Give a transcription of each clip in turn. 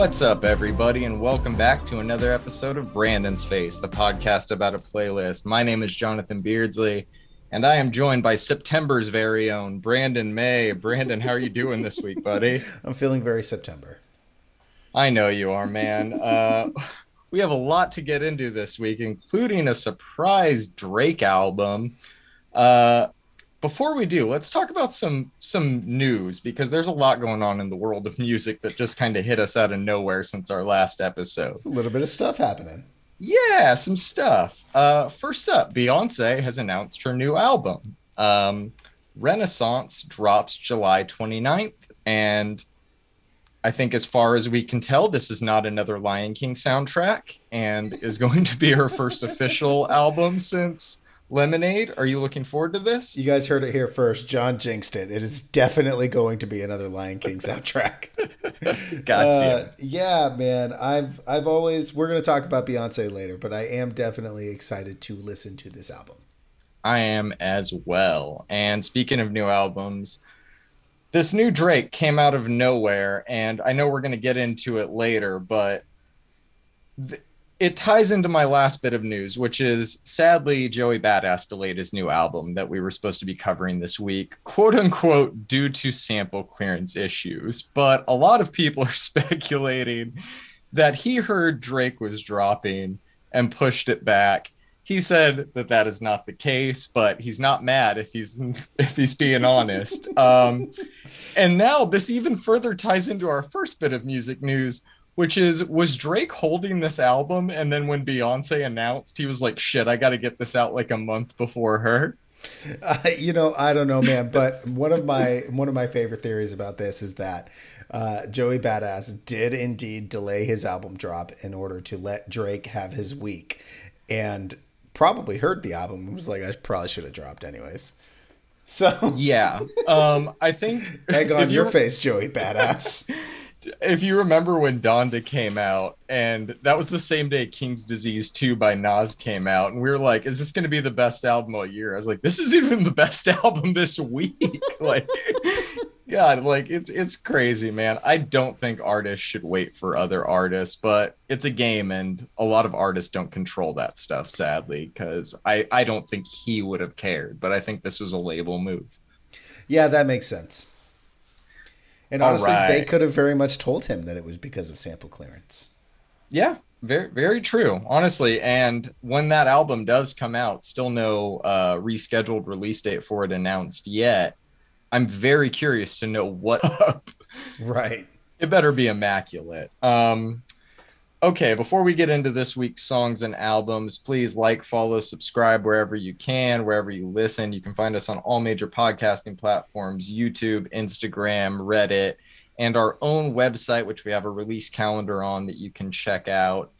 What's up, everybody, and welcome back to another episode of Brandon's Face, the podcast about a playlist. My name is Jonathan Beardsley, and I am joined by September's very own Brandon May. Brandon, how are you doing this week, buddy? I'm feeling very September. I know you are, man. Uh, we have a lot to get into this week, including a surprise Drake album. Uh, before we do, let's talk about some some news because there's a lot going on in the world of music that just kind of hit us out of nowhere since our last episode. It's a little bit of stuff happening. Yeah, some stuff. Uh, first up, Beyonce has announced her new album. Um, Renaissance drops July 29th, and I think, as far as we can tell, this is not another Lion King soundtrack and is going to be her first official album since Lemonade. Are you looking forward to this? You guys heard it here first. John jinxed it. It is definitely going to be another Lion King soundtrack. God uh, yeah, man. I've I've always we're gonna talk about Beyonce later, but I am definitely excited to listen to this album. I am as well. And speaking of new albums, this new Drake came out of nowhere, and I know we're going to get into it later, but th- it ties into my last bit of news, which is sadly, Joey Badass delayed his new album that we were supposed to be covering this week, quote unquote, due to sample clearance issues. But a lot of people are speculating that he heard Drake was dropping and pushed it back he said that that is not the case, but he's not mad if he's if he's being honest. Um, and now this even further ties into our first bit of music news, which is was Drake holding this album, and then when Beyonce announced, he was like, "Shit, I got to get this out like a month before her." Uh, you know, I don't know, man, but one of my one of my favorite theories about this is that uh, Joey Badass did indeed delay his album drop in order to let Drake have his week, and probably heard the album and was like, I probably should have dropped anyways. So yeah, um, I think egg on your face, Joey Badass. if you remember when Donda came out, and that was the same day King's Disease 2 by Nas came out, and we were like, is this going to be the best album all year? I was like, this is even the best album this week. like, God, like it's it's crazy, man. I don't think artists should wait for other artists, but it's a game, and a lot of artists don't control that stuff, sadly, because I I don't think he would have cared, but I think this was a label move. Yeah, that makes sense. And honestly, right. they could have very much told him that it was because of sample clearance. Yeah, very very true, honestly. And when that album does come out, still no uh, rescheduled release date for it announced yet I'm very curious to know what up. Right. It better be immaculate. Um, okay, before we get into this week's songs and albums, please like, follow, subscribe wherever you can, wherever you listen. You can find us on all major podcasting platforms YouTube, Instagram, Reddit, and our own website, which we have a release calendar on that you can check out.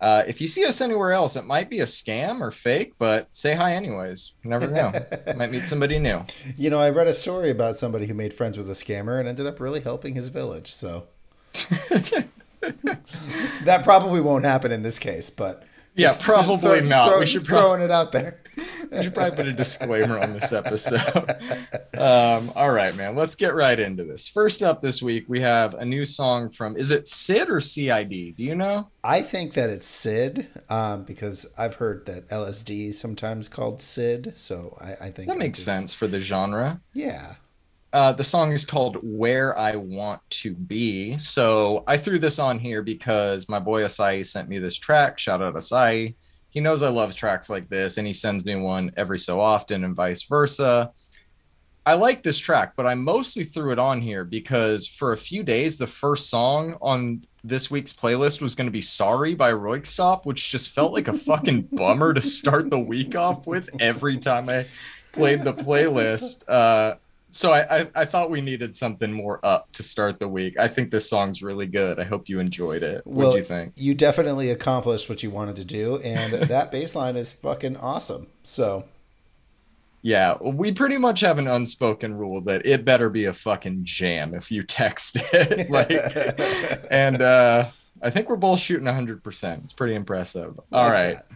Uh, if you see us anywhere else, it might be a scam or fake, but say hi anyways. You never know. might meet somebody new. You know, I read a story about somebody who made friends with a scammer and ended up really helping his village. So that probably won't happen in this case, but yeah, probably throw, not. Throw, we should pro- throwing it out there. we should probably put a disclaimer on this episode. Um, all right, man. Let's get right into this. First up this week, we have a new song from. Is it Sid or CID? Do you know? I think that it's Sid um, because I've heard that LSD is sometimes called Sid. So I, I think that makes sense for the genre. Yeah. Uh, the song is called Where I Want to Be. So I threw this on here because my boy Asai sent me this track. Shout out Asai. He knows I love tracks like this and he sends me one every so often and vice versa. I like this track, but I mostly threw it on here because for a few days, the first song on this week's playlist was going to be Sorry by Röyksopp, which just felt like a fucking bummer to start the week off with every time I played the playlist. Uh, so I, I, I thought we needed something more up to start the week. I think this song's really good. I hope you enjoyed it. What well, do you think? You definitely accomplished what you wanted to do, and that bass line is fucking awesome. So yeah, we pretty much have an unspoken rule that it better be a fucking jam if you text it. like and uh I think we're both shooting 100%. It's pretty impressive. All right. That.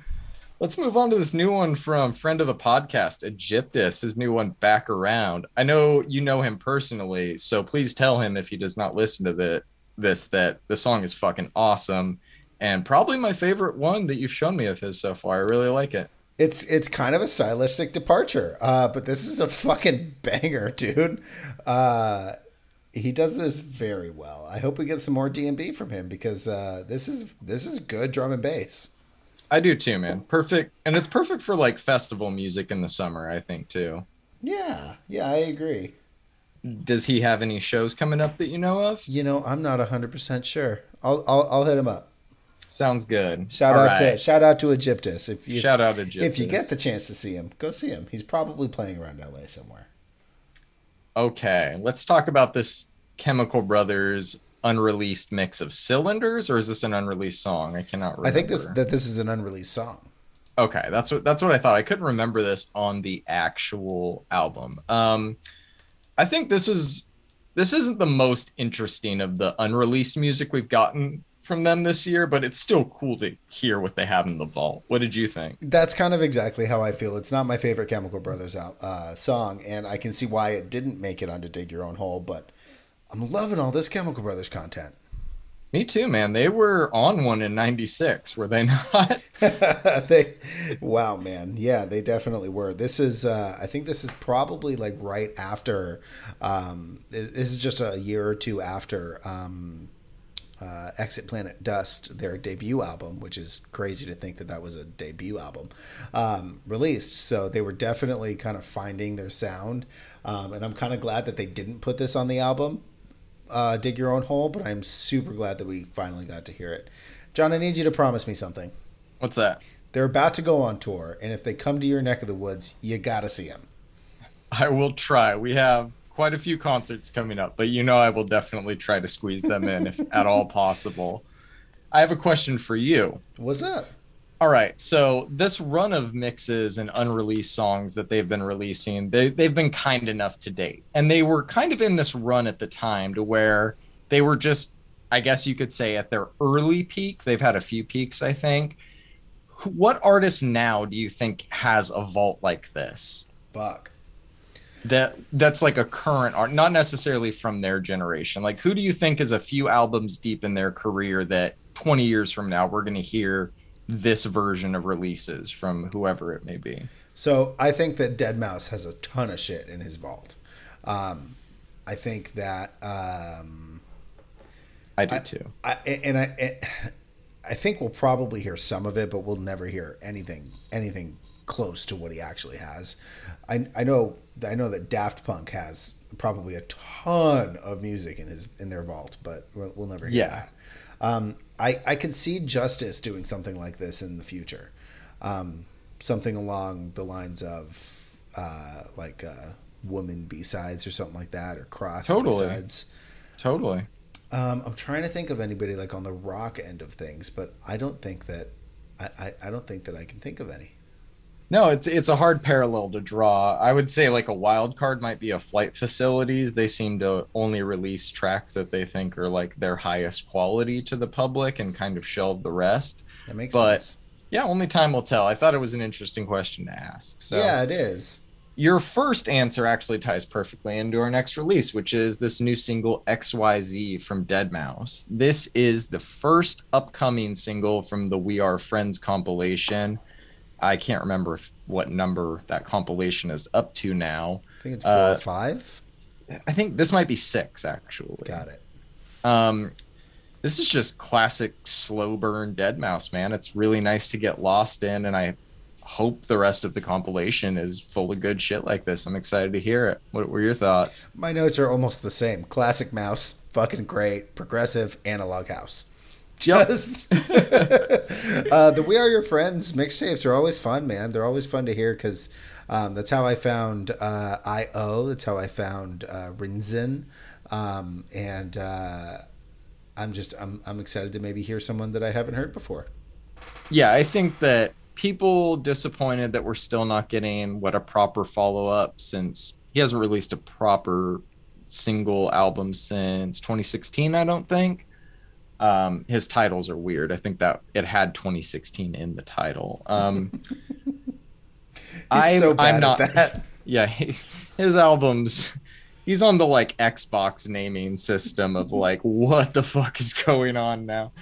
Let's move on to this new one from friend of the podcast, Egyptus, his new one, Back Around. I know you know him personally, so please tell him if he does not listen to that this that the song is fucking awesome and probably my favorite one that you've shown me of his so far. I really like it. It's it's kind of a stylistic departure, uh, but this is a fucking banger, dude. Uh, he does this very well. I hope we get some more DnB from him because uh, this is this is good drum and bass. I do too, man. Perfect, and it's perfect for like festival music in the summer. I think too. Yeah, yeah, I agree. Does he have any shows coming up that you know of? You know, I'm not hundred percent sure. I'll, I'll I'll hit him up. Sounds good. Shout All out right. to shout out to Egyptus. If you shout out Egyptus. If you get the chance to see him, go see him. He's probably playing around LA somewhere. Okay, let's talk about this Chemical Brothers unreleased mix of cylinders, or is this an unreleased song? I cannot remember. I think this that this is an unreleased song. Okay, that's what that's what I thought. I couldn't remember this on the actual album. Um, I think this is this isn't the most interesting of the unreleased music we've gotten from them this year, but it's still cool to hear what they have in the vault. What did you think? That's kind of exactly how I feel. It's not my favorite Chemical Brothers uh, song, and I can see why it didn't make it onto Dig Your Own Hole, but I'm loving all this Chemical Brothers content. Me too, man. They were on one in '96, were they not? they, wow, man. Yeah, they definitely were. This is, uh, I think, this is probably like right after. Um, this is just a year or two after um, uh, Exit Planet Dust, their debut album, which is crazy to think that that was a debut album, um, released. So they were definitely kind of finding their sound. Um, and I'm kind of glad that they didn't put this on the album, uh, Dig Your Own Hole, but I'm super glad that we finally got to hear it. John, I need you to promise me something. What's that? They're about to go on tour, and if they come to your neck of the woods, you got to see them. I will try. We have quite a few concerts coming up, but you know I will definitely try to squeeze them in if at all possible. I have a question for you. What's up? All right, so this run of mixes and unreleased songs that they've been releasing, they they've been kind enough to date. And they were kind of in this run at the time to where they were just I guess you could say at their early peak. They've had a few peaks, I think. What artist now do you think has a vault like this? Fuck that that's like a current art not necessarily from their generation like who do you think is a few albums deep in their career that 20 years from now we're going to hear this version of releases from whoever it may be so i think that deadmau5 has a ton of shit in his vault um, i think that um, i do I, too I, and i i think we'll probably hear some of it but we'll never hear anything anything close to what he actually has I, I know I know that Daft Punk has probably a ton of music in his in their vault, but we'll, we'll never hear yeah. that. Um, I I could see Justice doing something like this in the future, um, something along the lines of uh, like uh, Woman B sides or something like that, or Cross totally. B-sides. Totally. Um, I'm trying to think of anybody like on the rock end of things, but I don't think that I, I, I don't think that I can think of any. No, it's it's a hard parallel to draw. I would say like a wild card might be a flight facilities. They seem to only release tracks that they think are like their highest quality to the public and kind of shelve the rest. That makes but, sense. Yeah, only time will tell. I thought it was an interesting question to ask. So Yeah, it is. Your first answer actually ties perfectly into our next release, which is this new single XYZ from deadmau5. This is the first upcoming single from the We Are Friends compilation. I can't remember if, what number that compilation is up to now. I think it's four uh, or five. I think this might be six actually. Got it. Um, this is just classic slow burn deadmau5, man. It's really nice to get lost in, and I hope the rest of the compilation is full of good shit like this. I'm excited to hear it. What were your thoughts? My notes are almost the same. Classic mouse, fucking great, progressive, analog house. Just uh, the We Are Your Friends mixtapes are always fun, man. They're always fun to hear because um, that's how I found uh, I.O. That's how I found uh, Rinzen. Um, and uh, I'm just, I'm, I'm excited to maybe hear someone that I haven't heard before. Yeah, I think that people disappointed that we're still not getting what a proper follow up since he hasn't released a proper single album since 2016, I don't think um, his titles are weird. I think that it had 2016 in the title. Um, I'm, so I'm not. Yeah, he, his albums. he's on the like Xbox naming system of like what the fuck is going on now.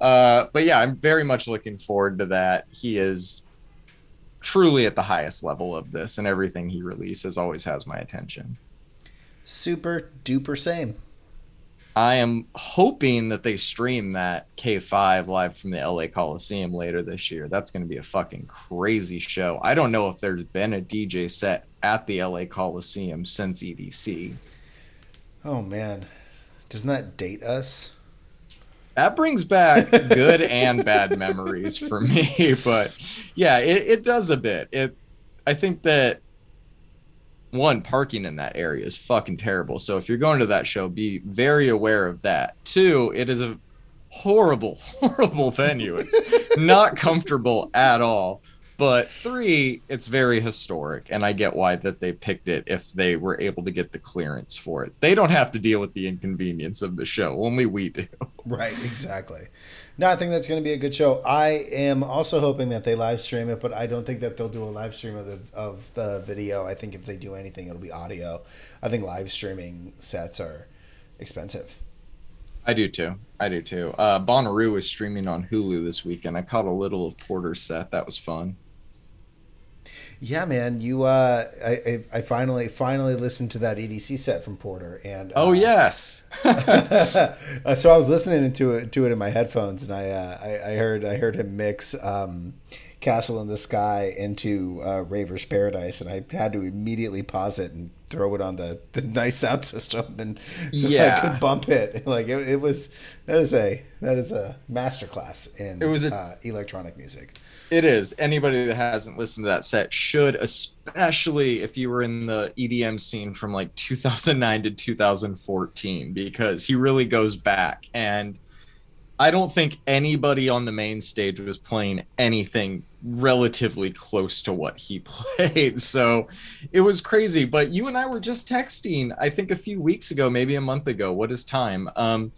Uh, but yeah, I'm very much looking forward to that. He is truly at the highest level of this, and everything he releases always has my attention. Super duper same. I am hoping that they stream that K5 live from the LA Coliseum later this year. That's going to be a fucking crazy show. I don't know if there's been a DJ set at the LA Coliseum since EDC. Oh man, doesn't that date us? That brings back good and bad memories for me, but yeah, it, it does a bit. It, I think that one parking in that area is fucking terrible. So if you're going to that show, be very aware of that. Two, it is a horrible, horrible venue. It's not comfortable at all. But three, it's very historic, and I get why that they picked it if they were able to get the clearance for it. They don't have to deal with the inconvenience of the show. Only we do. Right, exactly. No, I think that's going to be a good show. I am also hoping that they live stream it, but I don't think that they'll do a live stream of the of the video. I think if they do anything, it'll be audio. I think live streaming sets are expensive. I do too. I do too. Uh, Bonnaroo is streaming on Hulu this weekend. I caught a little of Porter's set. That was fun. Yeah, man, you. Uh, I, I finally finally listened to that EDC set from Porter, and oh uh, yes. so I was listening to it to it in my headphones, and I uh, I, I, heard I heard him mix um, Castle in the Sky into uh, Raver's Paradise, and I had to immediately pause it and throw it on the, the nice sound system, and so yeah. I could bump it. Like it, it was that is a that is a masterclass in it was a, uh, electronic music. It is. Anybody that hasn't listened to that set should, especially if you were in the EDM scene from like 2009 to 2014, because he really goes back. And I don't think anybody on the main stage was playing anything relatively close to what he played. So it was crazy. But you and I were just texting, I think a few weeks ago, maybe a month ago. What is time? Um,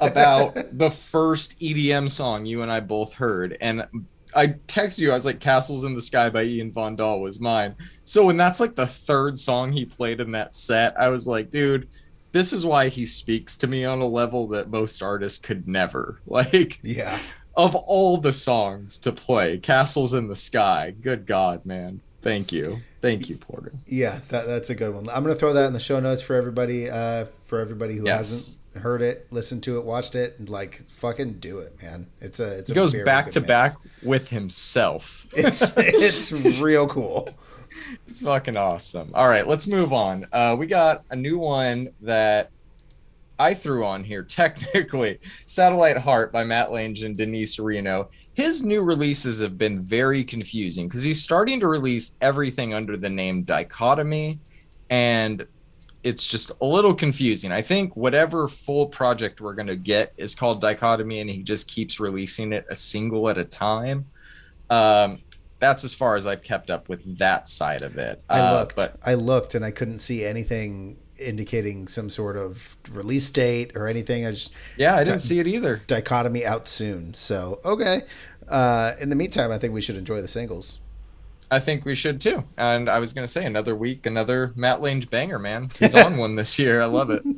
about the first EDM song you and I both heard. And I texted you. I was like, "Castles in the Sky" by Ian Van Dahl was mine. So when that's like the third song he played in that set, I was like, "Dude, this is why he speaks to me on a level that most artists could never." Like, yeah. Of all the songs to play, "Castles in the Sky." Good God, man! Thank you, thank you, Porter. Yeah, that, that's a good one. I'm gonna throw that in the show notes for everybody. Uh, for everybody who yes. hasn't heard it, listened to it, watched it, and like fucking do it, man. It's a it's he goes back to mix. back with himself. It's it's real cool. It's fucking awesome. All right, let's move on. Uh, we got a new one that I threw on here technically. Satellite Heart by Matt Lange and Denise Reno. His new releases have been very confusing because he's starting to release everything under the name Dichotomy and it's just a little confusing. I think whatever full project we're going to get is called Dichotomy, and he just keeps releasing it a single at a time. Um, that's as far as I've kept up with that side of it. I uh, looked, but I looked, and I couldn't see anything indicating some sort of release date or anything. I just yeah, I didn't see it either. Dichotomy out soon, so okay. Uh, in the meantime, I think we should enjoy the singles. I think we should too. And I was going to say another week, another Matt Lange banger, man. He's on one this year. I love it.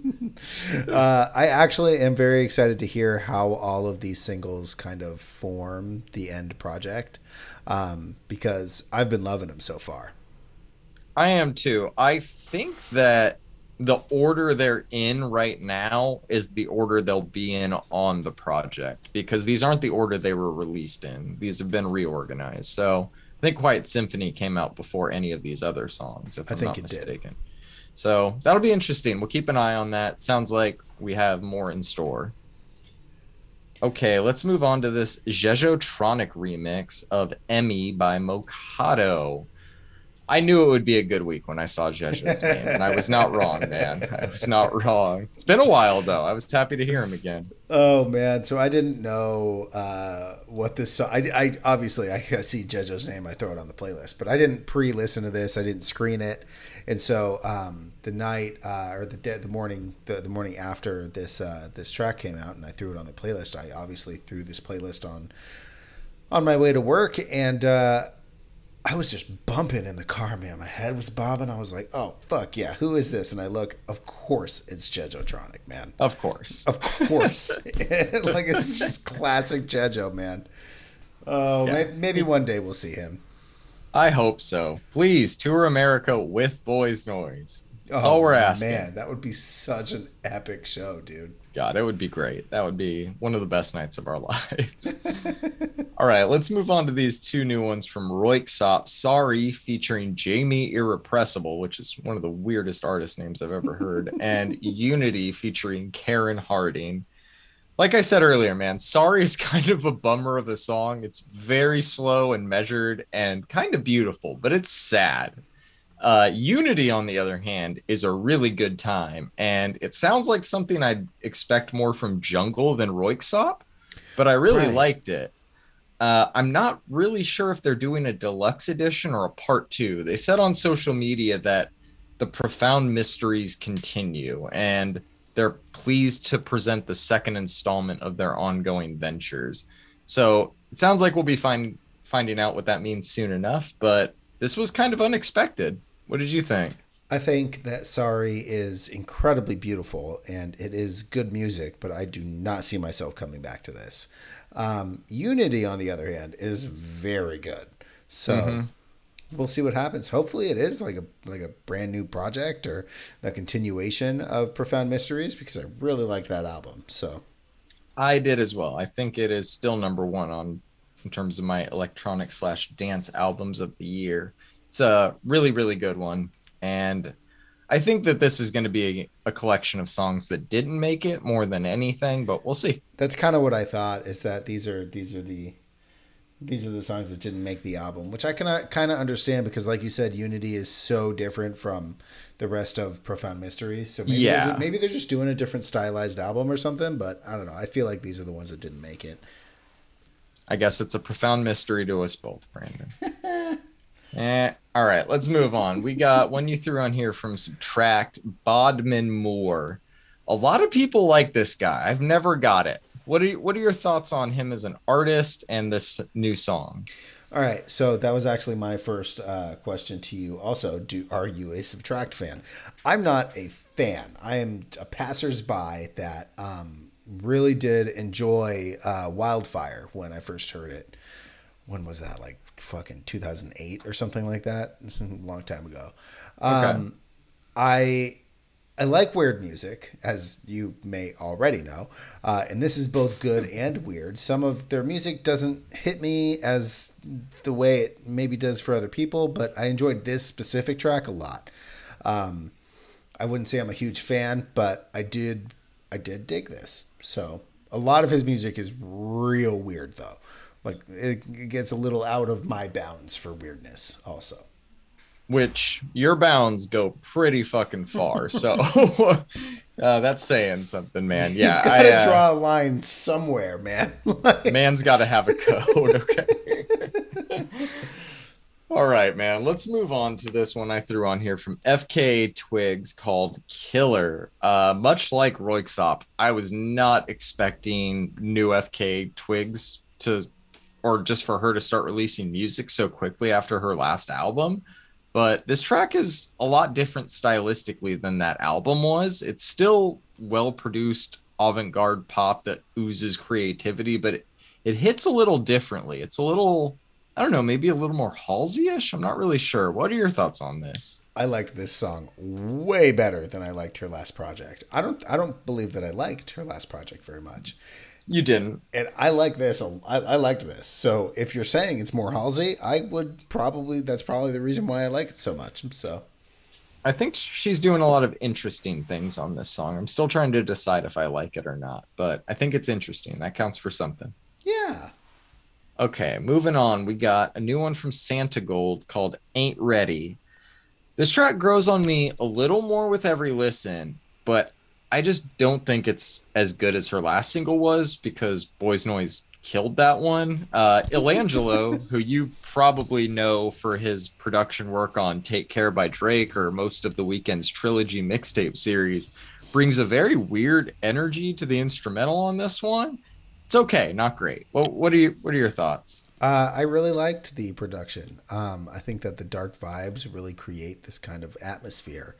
Uh, I actually am very excited to hear how all of these singles kind of form the end project um, because I've been loving them so far. I am too. I think that the order they're in right now is the order they'll be in on the project because these aren't the order they were released in. These have been reorganized. So think Quiet Symphony came out before any of these other songs, if I I'm not mistaken. Did. So that'll be interesting. We'll keep an eye on that. Sounds like we have more in store. Okay, let's move on to this Djedjotronic remix of Emmy by Mokado. I knew it would be a good week when I saw Jejo's name, and I was not wrong, man. I was not wrong. It's been a while though. I was happy to hear him again. Oh man, so I didn't know uh, what this. I, I obviously I see Jejo's name, I throw it on the playlist, but I didn't pre-listen to this. I didn't screen it, and so um, the night uh, or the day, the morning, the, the morning after this uh, this track came out, and I threw it on the playlist. I obviously threw this playlist on on my way to work, and uh, I was just bumping in the car, man. My head was bobbing. I was like, "Oh fuck yeah, who is this?" And I look, of course, it's Djedjotronic, man. Of course, of course. like it's just classic Jejo, man. Oh, yeah. maybe, one day we'll see him. I hope so. Please tour America with Boys Noize. That's oh, all we're asking. Man, that would be such an epic show, dude. God, it would be great. That would be one of the best nights of our lives. All right, let's move on to these two new ones from Röyksopp. Sorry, featuring Jamie Irrepressible, which is one of the weirdest artist names I've ever heard, and Unity featuring Karen Harding. Like I said earlier, man, Sorry is kind of a bummer of a song. It's very slow and measured and kind of beautiful, but it's sad. Uh, Unity, on the other hand, is a really good time, and it sounds like something I'd expect more from Jungle than Röyksopp, but I really right. liked it. Uh, I'm not really sure if they're doing a deluxe edition or a part two. They said on social media that the profound mysteries continue, and they're pleased to present the second installment of their ongoing ventures. So it sounds like we'll be find, finding out what that means soon enough, but this was kind of unexpected. What did you think? I think that Sorry is incredibly beautiful and it is good music, but I do not see myself coming back to this. Um, Unity, on the other hand, is very good. So mm-hmm. we'll see what happens. Hopefully, it is like a like a brand new project or the continuation of Profound Mysteries because I really liked that album. So I did as well. I think it is still number one on in terms of my electronic slash dance albums of the year. It's a really, really good one. And I think that this is going to be a, a, collection of songs that didn't make it more than anything, but we'll see. That's kind of what I thought is that these are these are the these are the songs that didn't make the album, which I can kind of understand because, like you said, Unity is so different from the rest of Profound Mysteries. So maybe yeah, they're maybe they're just doing a different stylized album or something. But I don't know. I feel like these are the ones that didn't make it. I guess it's a profound mystery to us both, Brandon. Eh, all right, let's move on. We got one you threw on here from SBTRKT, Bodmin Moor. A lot of people like this guy. I've never got it. What are you, what are your thoughts on him as an artist and this new song? All right, so that was actually my first uh, question to you. Also, do are you a SBTRKT fan? I'm not a fan. I am a passersby that um, really did enjoy uh, Wildfire when I first heard it. When was that? Like fucking 2008 or something like that. a long time ago. Um, okay. I I like weird music, as you may already know, uh, and this is both good and weird. Some of their music doesn't hit me as the way it maybe does for other people, but I enjoyed this specific track a lot. Um, I wouldn't say I'm a huge fan, but I did I did dig this. So a lot of his music is real weird though. Like it gets a little out of my bounds for weirdness, also. Which your bounds go pretty fucking far, so uh, that's saying something, man. Yeah, you gotta I, uh, draw a line somewhere, man. like... Man's got to have a code, okay. All right, man. Let's move on to this one I threw on here from FKA twigs called Killer. Uh, much like Röyksopp, I was not expecting new FKA twigs to or just for her to start releasing music so quickly after her last album. But this track is a lot different stylistically than that album was. It's still well produced avant garde pop that oozes creativity, but it, it hits a little differently. It's a little, I don't know, maybe a little more Halsey ish. I'm not really sure. What are your thoughts on this? I liked this song way better than I liked her last project. I don't I don't believe that I liked her last project very much. You didn't. And I like this. I, I liked this. So if you're saying it's more Halsey, I would probably, that's probably the reason why I like it so much. So I think she's doing a lot of interesting things on this song. I'm still trying to decide if I like it or not, but I think it's interesting. That counts for something. Yeah. Okay, moving on. We got a new one from Santigold called Ain't Ready. This track grows on me a little more with every listen, but I just don't think it's as good as her last single was because Boys Noize killed that one. Uh, Illangelo, who you probably know for his production work on Take Care by Drake or most of the Weeknd's trilogy mixtape series, brings a very weird energy to the instrumental on this one. It's okay, not great. What, what are you? What are your thoughts? Uh, I really liked the production. Um, I think that the dark vibes really create this kind of atmosphere.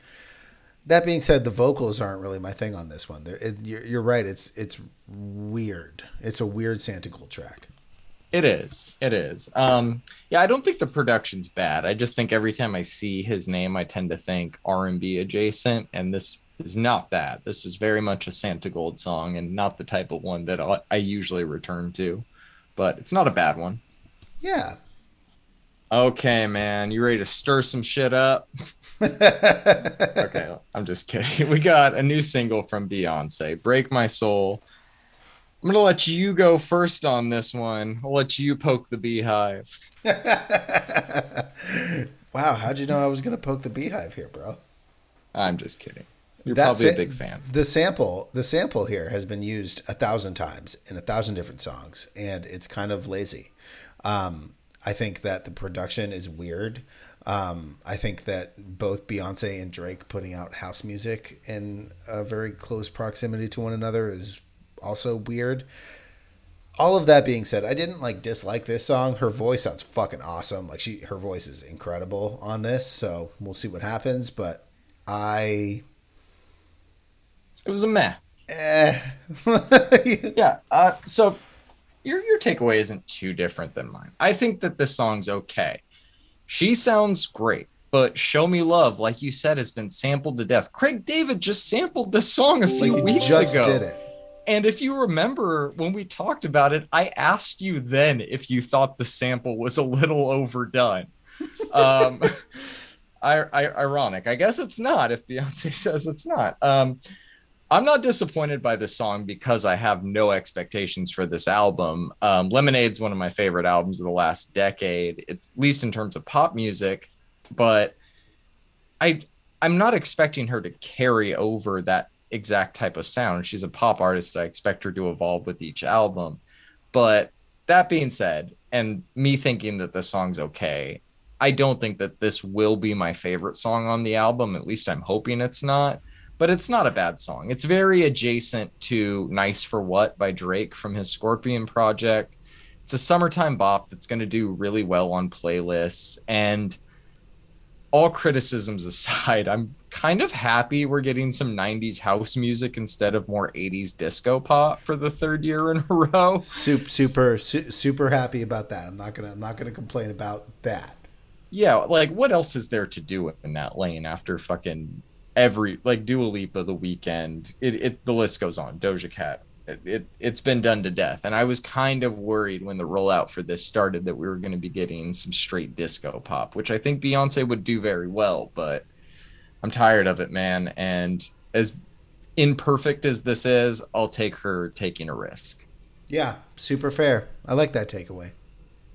That being said, the vocals aren't really my thing on this one. It, you're, you're, right. It's it's weird. It's a weird Santa Santigold track. It is. It is. Um, yeah, I don't think the production's bad. I just think every time I see his name, I tend to think R and B adjacent, and this is not that. This is very much a Santa Santigold song, and not the type of one that I usually return to. But it's not a bad one. Yeah. Okay, man, you ready to stir some shit up? okay, I'm just kidding. We got a new single from Beyonce, Break My Soul. I'm going to let you go first on this one. I'll let you poke the beehive. wow, how'd you know I was going to poke the beehive here, bro? I'm just kidding. You're That's probably a big fan. The sample, the sample here has been used a thousand times in a thousand different songs, and it's kind of lazy. Um, I think that the production is weird. Um, I think that both Beyonce and Drake putting out house music in a very close proximity to one another is also weird. All of that being said, I didn't like dislike this song. Her voice sounds fucking awesome. Like she, her voice is incredible on this. So we'll see what happens. But I, it was a meh. Eh. yeah. Uh, so your your takeaway isn't too different than mine. I think that this song's okay. She sounds great, but "Show Me Love," like you said, has been sampled to death. Craig David just sampled this song a few like weeks just ago. Did it. And if you remember when we talked about it, I asked you then if you thought the sample was a little overdone. um, I, I, ironic. I guess it's not if Beyonce says it's not. Um, I'm not disappointed by this song because I have no expectations for this album. Um, Lemonade's one of my favorite albums of the last decade, at least in terms of pop music. But I I'm not expecting her to carry over that exact type of sound. She's a pop artist. I expect her to evolve with each album. But that being said, and me thinking that the song's okay, I don't think that this will be my favorite song on the album. At least I'm hoping it's not but it's not a bad song. It's very adjacent to Nice for What by Drake from his Scorpion project. It's a summertime bop that's going to do really well on playlists. And all criticisms aside, I'm kind of happy we're getting some 90s house music instead of more 80s disco pop for the third year in a row. Super super su- super happy about that. I'm not going to I'm not going to complain about that. Yeah, like what else is there to do in that lane after fucking every like Dua Lipa, The Weeknd. It, it the list goes on. Doja Cat. It, it it's been done to death, and I was kind of worried when the rollout for this started that we were going to be getting some straight disco pop, which I think Beyonce would do very well. But I'm tired of it, man. And as imperfect as this is, I'll take her taking a risk. Yeah, super fair. I like that takeaway.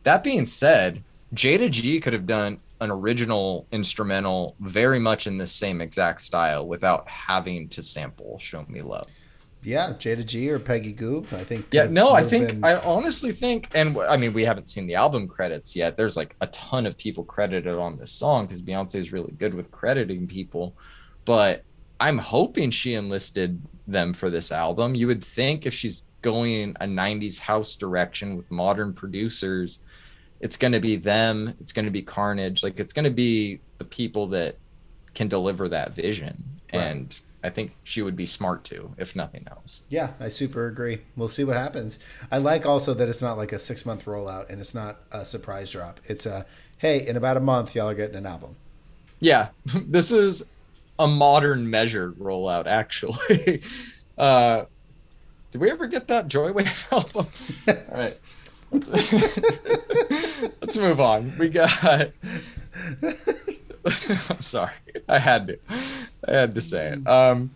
That being said, Jayda G could have done an original instrumental very much in the same exact style without having to sample Show Me Love. Yeah, Jayda G or Peggy Gou. I think. Yeah, no, I think been... I honestly think, and I mean, we haven't seen the album credits yet. There's like a ton of people credited on this song because Beyonce is really good with crediting people, but I'm hoping she enlisted them for this album. You would think if she's going a 90s house direction with modern producers it's going to be them it's going to be carnage like it's going to be the people that can deliver that vision. Right. and i think she would be smart to if nothing else. Yeah i super agree. We'll see what happens. I like also that it's not like a six month rollout and it's not a surprise drop. It's a hey in about a month y'all are getting an album. Yeah this is a modern measured rollout actually. Uh did we ever get that joywave album? All right let's, let's move on. We got. I'm sorry. I had to. I had to say it. Um,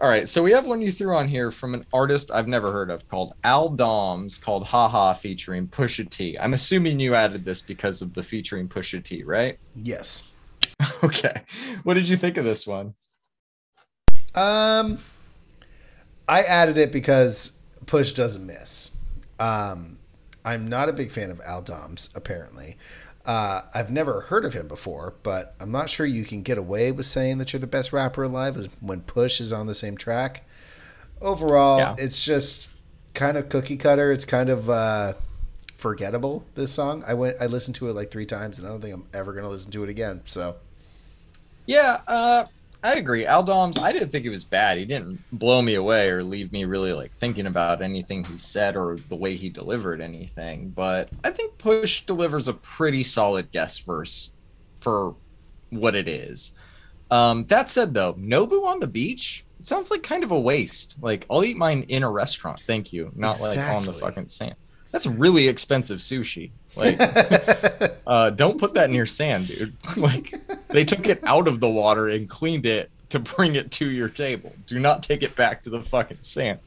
all right. So we have one you threw on here from an artist I've never heard of called Al Doms called Haha featuring Pusha T. I'm assuming you added this because of the featuring Pusha T, right? Yes. Okay. What did you think of this one? Um, I added it because Push doesn't miss. Um, I'm not a big fan of Al Doms, apparently. Uh, I've never heard of him before, but I'm not sure you can get away with saying that you're the best rapper alive when Push is on the same track. Overall, yeah. it's just kind of cookie cutter. It's kind of uh, forgettable. This song, I went, I listened to it like three times, and I don't think I'm ever gonna listen to it again. So, yeah, uh, I agree. Aldoms, I didn't think it was bad. He didn't blow me away or leave me really like thinking about anything he said or the way he delivered anything. But I think Push delivers a pretty solid guest verse for what it is. Um, that said, though, Nobu on the beach it sounds like kind of a waste. Like I'll eat mine in a restaurant, thank you, not exactly. like on the fucking sand. That's really expensive sushi. Like, uh, don't put that near sand, dude. like, they took it out of the water and cleaned it to bring it to your table. Do not take it back to the fucking sand.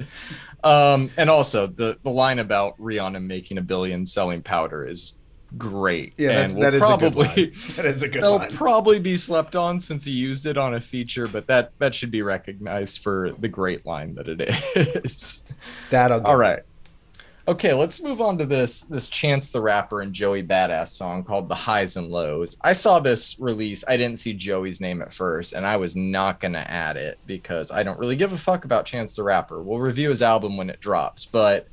Um, and also, the the line about Rihanna making a billion selling powder is great. Yeah, that's, that is probably, a good line. That is a good that'll line. probably be slept on since he used it on a feature, but that that should be recognized for the great line that it is. That'll all right. Okay, let's move on to this this Chance the Rapper and Joey Badass song called The Highs and Lows. I saw this release. I didn't see Joey's name at first, and I was not gonna add it because I don't really give a fuck about Chance the Rapper. We'll review his album when it drops, but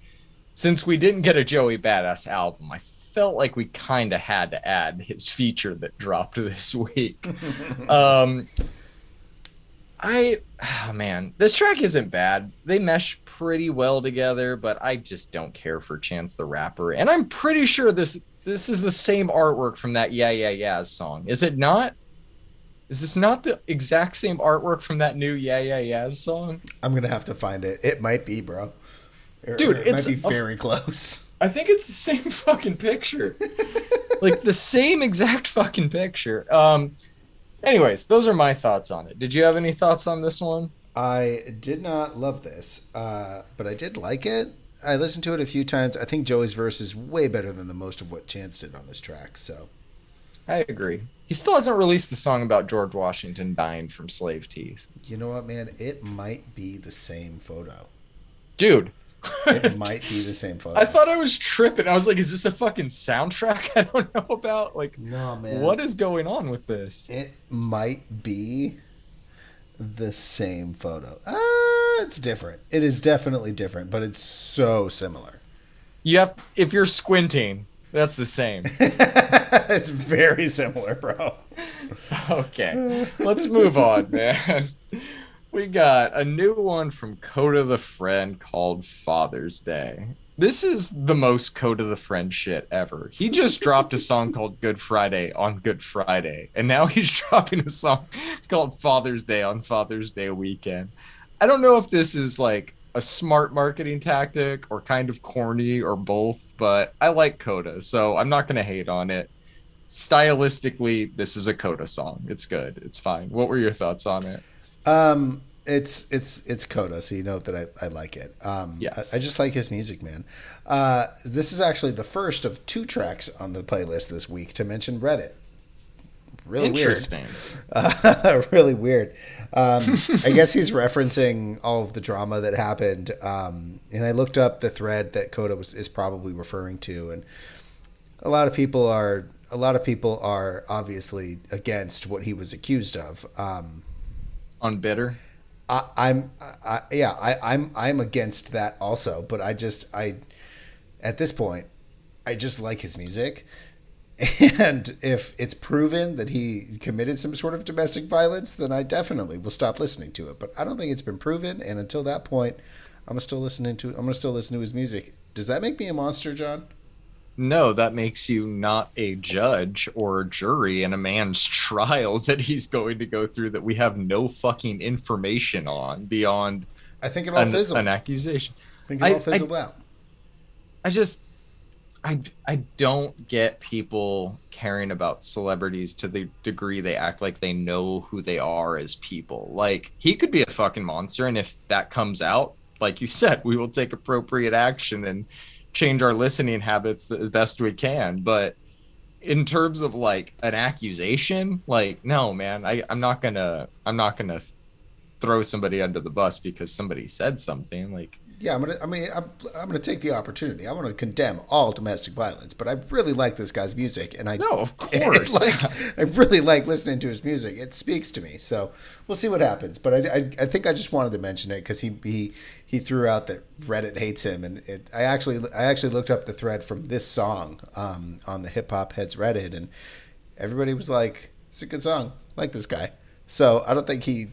since we didn't get a Joey Badass album, I felt like we kind of had to add his feature that dropped this week. um, I, oh man, this track isn't bad. They mesh pretty well together, but I just don't care for Chance the Rapper. And I'm pretty sure this this is the same artwork from that Yeah Yeah Yeah song. Is it not? Is this not the exact same artwork from that new Yeah Yeah Yeah song? I'm gonna have to find it. It might be, bro. Dude, it might be very a, close. I think it's the same fucking picture. like the same exact fucking picture. Um Anyways, those are my thoughts on it. Did you have any thoughts on this one? I did not love this, uh, but I did like it. I listened to it a few times. I think Joey's verse is way better than the most of what Chance did on this track. So, I agree. He still hasn't released the song about George Washington dying from slave teeth. You know what, man? It might be the same photo. Dude, it might be the same photo. I thought I was tripping. I was like, is this a fucking soundtrack I don't know about? Like, no, man. What is going on with this? It might be the same photo. Uh, it's different. It is definitely different, but it's so similar. Yep. If you're squinting, that's the same. it's very similar, bro. Okay. Let's move on, man we got a new one from Kota the Friend called Father's Day. This is the most Kota the Friend shit ever. He just dropped a song called Good Friday on Good Friday, and now he's dropping a song called Father's Day on Father's Day weekend. I don't know if this is like a smart marketing tactic or kind of corny or both, but I like Kota, so I'm not going to hate on it. Stylistically, this is a Kota song. It's good. It's fine. What were your thoughts on it? Um, it's it's it's Kota, so you know that I, I like it. Um, yes. I, I just like his music, man. Uh, this is actually the first of two tracks on the playlist this week to mention Reddit. Really Interesting. weird. Uh, really weird. Um, I guess he's referencing all of the drama that happened. Um, and I looked up the thread that Kota was is probably referring to, and a lot of people are a lot of people are obviously against what he was accused of. Um, on bitter. I, I'm, I, yeah, I, I'm, I'm against that also. But I just, I, at this point, I just like his music. And if it's proven that he committed some sort of domestic violence, then I definitely will stop listening to it. But I don't think it's been proven. And until that point, I'm still listening to. I'm gonna still listen to his music. Does that make me a monster, John? No, that makes you not a judge or a jury in a man's trial that he's going to go through that we have no fucking information on beyond I think it all an, fizzled. an accusation. I think it all fizzled I, out. I just I I don't get people caring about celebrities to the degree they act like they know who they are as people. Like he could be a fucking monster and if that comes out, like you said, we will take appropriate action and change our listening habits as best we can. But in terms of like an accusation, like no, man, I, I'm not gonna I'm not gonna throw somebody under the bus because somebody said something. Like yeah, I'm gonna. I mean, I'm, I'm gonna take the opportunity. I want to condemn all domestic violence, but I really like this guy's music, and I no, of course, like I really like listening to his music. It speaks to me. So we'll see what happens. But I, I, I think I just wanted to mention it because he he he threw out that Reddit hates him, and it, I actually I actually looked up the thread from this song um, on the Hip Hop Heads Reddit, and everybody was like, "It's a good song. I like this guy." So I don't think he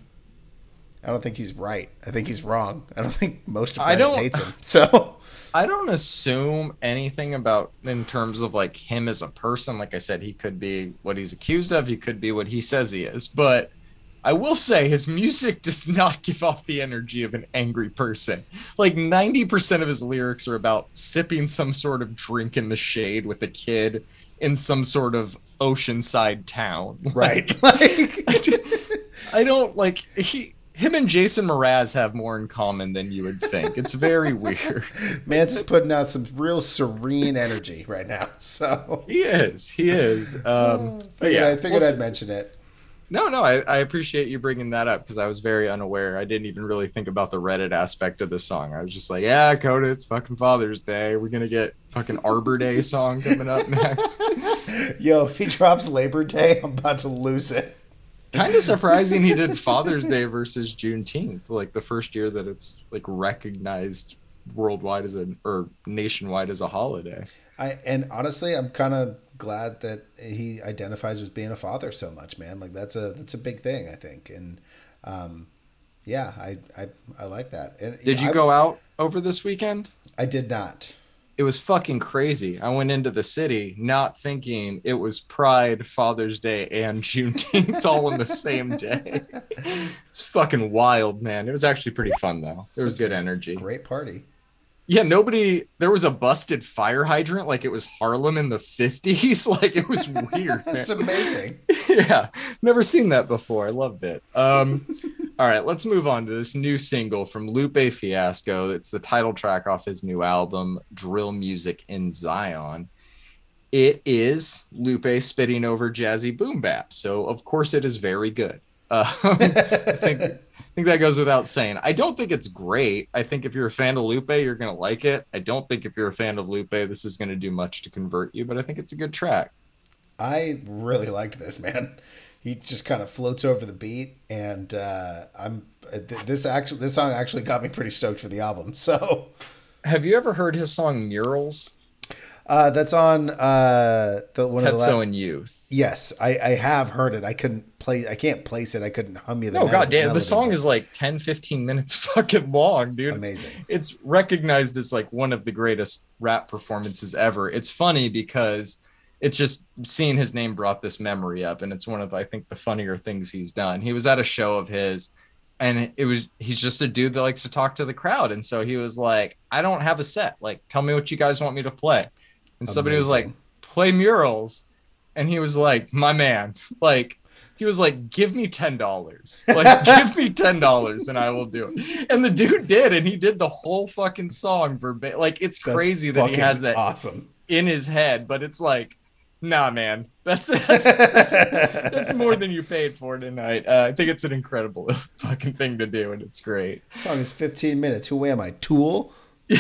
I don't think he's right. I think he's wrong. I don't think most of Reddit hates him. So I don't assume anything about in terms of like him as a person. Like I said, he could be what he's accused of. He could be what he says he is. But I will say his music does not give off the energy of an angry person. Like 90% of his lyrics are about sipping some sort of drink in the shade with a kid in some sort of oceanside town. Right. Like, I don't like he him and Jason Mraz have more in common than you would think. It's very weird. Mance is putting out some real serene energy right now. So he is. He is. Um, but yeah, I figured we'll I'd mention it. No, no, I, I appreciate you bringing that up because I was very unaware. I didn't even really think about the Reddit aspect of the song. I was just like, yeah, Coda, it's fucking Father's Day. We're gonna get fucking Arbor Day song coming up next. Yo, if he drops Labor Day, I'm about to lose it kind of surprising he did Father's Day versus Juneteenth, like the first year that it's like recognized worldwide as a or nationwide as a holiday. I and honestly, I'm kind of glad that he identifies with being a father so much, man. Like that's a that's a big thing, I think. And um, yeah, I I, I like that. And, did you, go out over this weekend? I did not it was fucking crazy. I went into the city not thinking it was Pride, Father's Day, and Juneteenth all in the same day. It's fucking wild, man. It was actually pretty fun though. There was good energy. Great party. Yeah, nobody. There was a busted fire hydrant, like it was Harlem in the fifties. Like it was weird. It's amazing. yeah, never seen that before. I loved it. Um, all right, let's move on to this new single from Lupe Fiasco. It's the title track off his new album, Drill Music in Zion. It is Lupe spitting over jazzy boom bap, so of course it is very good. Uh, I think think that goes without saying. I don't think it's great. I think if you're a fan of Lupe, you're gonna like it. I don't think if you're a fan of Lupe, this is gonna do much to convert you, but I think it's a good track. I really liked this man he just kind of floats over the beat, and uh, I'm this actually this song actually got me pretty stoked for the album. So, have you ever heard his song "Murals"? Uh, that's on uh, the one of the la- and Youth. Yes, I, I have heard it. I couldn't play. I can't place it. I couldn't hum you the. No, god damn, the song is like 10, 15 minutes fucking long, dude. Amazing. It's, it's recognized as like one of the greatest rap performances ever. It's funny because it's just seeing his name brought this memory up and it's one of i think the funnier things he's done he was at a show of his and it was he's just a dude that likes to talk to the crowd and so he was like i don't have a set like tell me what you guys want me to play and Amazing. somebody was like play murals and he was like my man like he was like give me ten dollars like give me ten dollars and i will do it and the dude did and he did the whole fucking song verbatim. like it's crazy That's that he has that awesome in his head but it's like Nah, man, that's that's, that's, that's more than you paid for tonight. Uh, I think it's an incredible fucking thing to do, and it's great. song is 15 minutes. Who am I, Tool? you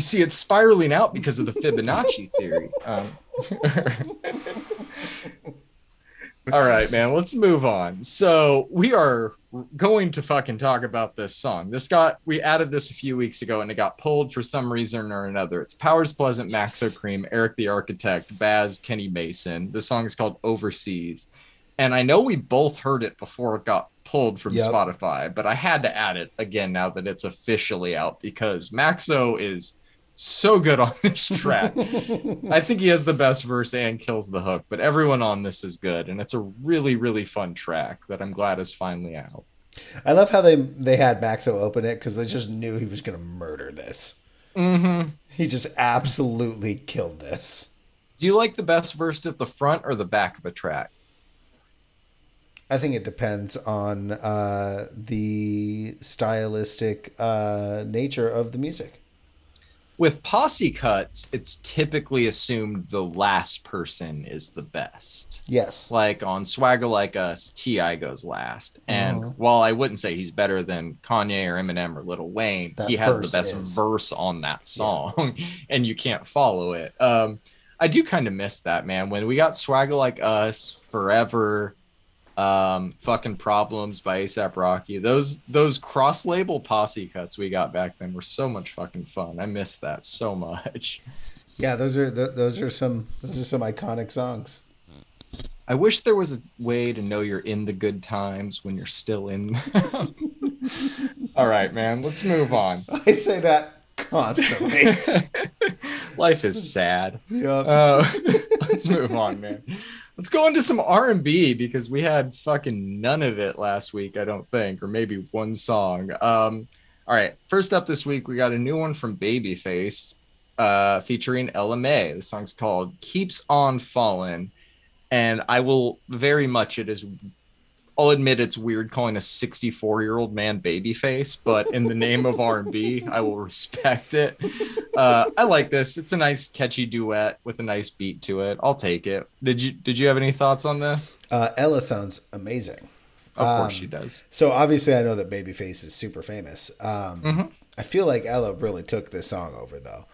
see, it's spiraling out because of the Fibonacci theory. Um, all right, man, let's move on. So we are going to fucking talk about this song. This got we added this a few weeks ago and it got pulled for some reason or another. It's Powers Pleasant, Maxo Kream, Erick the Architect, Bas, Kenny Mason. The song is called Overseas. And I know we both heard it before it got pulled from yep. Spotify, but I had to add it again now that it's officially out because Maxo is so good on this track. I think he has the best verse and kills the hook, but everyone on this is good, and it's a really, really fun track that I'm glad is finally out. I love how they they had Maxo open it because they just knew he was going to murder this. Mm-hmm. He just absolutely killed this. Do you like the best verse at the front or the back of a track? I think it depends on uh, the stylistic uh, nature of the music. With posse cuts, it's typically assumed the last person is the best. Yes. Like on Swagger Like Us, T.I. goes last. And Mhm. while I wouldn't say he's better than Kanye or Eminem or Lil Wayne, That he has the best is- verse on that song and you can't follow it. Um, I do kind of miss that, man. When we got Swagger Like Us, Forever, um, fucking Problems by ASAP Rocky, those those cross label posse cuts we got back then were so much fucking fun. I miss that so much. Yeah, those are th- those are some those are some iconic songs. I wish there was a way to know you're in the good times when you're still in. All right, man, let's move on. I say that constantly. Life is sad. yep. Uh, let's move on, man. Let's go into some R and B because we had fucking none of it last week, I don't think, or maybe one song. Um, all right, first up this week, we got a new one from Babyface, uh, featuring Ella Mai. The song's called "Keeps on Falling," and I will very much it is. I'll admit it's weird calling a 64 year old man babyface, but in the name of R&B, I will respect it. Uh, I like this. It's a nice, catchy duet with a nice beat to it. I'll take it. Did you Did you have any thoughts on this? Uh, Ella sounds amazing. Of Um, course she does. So obviously, I know that Babyface is super famous. Um, Mhm. I feel like Ella really took this song over, though.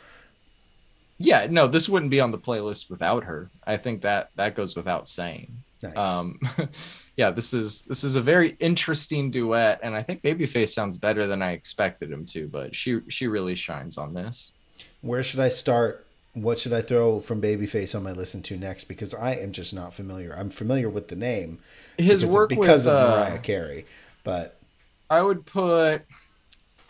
Yeah, no, this wouldn't be on the playlist without her. I think that that goes without saying. Nice. Um, yeah, this is this is a very interesting duet, and I think Babyface sounds better than I expected him to. But she she really shines on this. Where should I start? What should I throw from Babyface on my listen to next? Because I am just not familiar. I'm familiar with the name His because, work because with of uh, Mariah Carey, but I would put.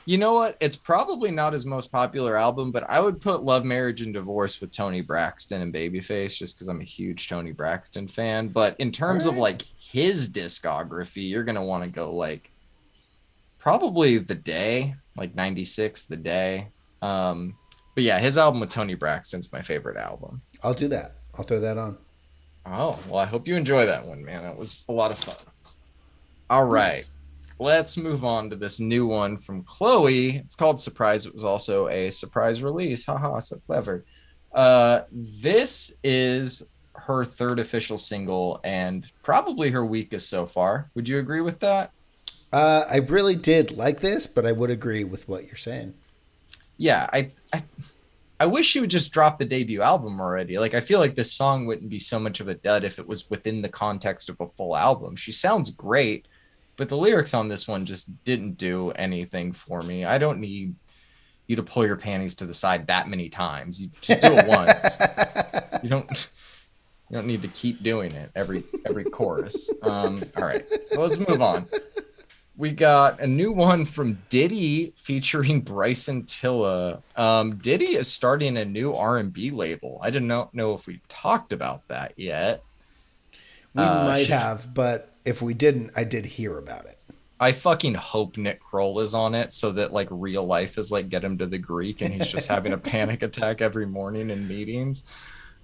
You know what? It's probably not his most popular album, but I would put Love, Marriage, and Divorce with Toni Braxton and Babyface just because I'm a huge Toni Braxton fan. But in terms of like his discography, you're going to want to go like probably The Day, like 96, The Day. Um, but yeah, his album with Toni Braxton's my favorite album. I'll do that. I'll throw that on. Oh, well, I hope you enjoy that one, man. It was a lot of fun. All right. Nice. Let's move on to this new one from Chloe. It's called Surprise. It was also a surprise release. Haha, so clever. Uh, this is her third official single and probably her weakest so far. Would you agree with that? Uh, I really did like this, but I would agree with what you're saying. yeah, I, I I wish she would just drop the debut album already. Like I feel like this song wouldn't be so much of a dud if it was within the context of a full album. She sounds great, but the lyrics on this one just didn't do anything for me. I don't need you to pull your panties to the side that many times. You just do it once. You don't you don't need to keep doing it every every chorus. Um, all right, well, let's move on. We got a new one from Diddy featuring Bryson Tiller. Um, Diddy is starting a new R and B label. I didn't know, know if we talked about that yet. We Uh, might she- have, but if we didn't, I did hear about it. I fucking hope Nick Kroll is on it so that like real life is like get him to the Greek and he's just having a panic attack every morning in meetings.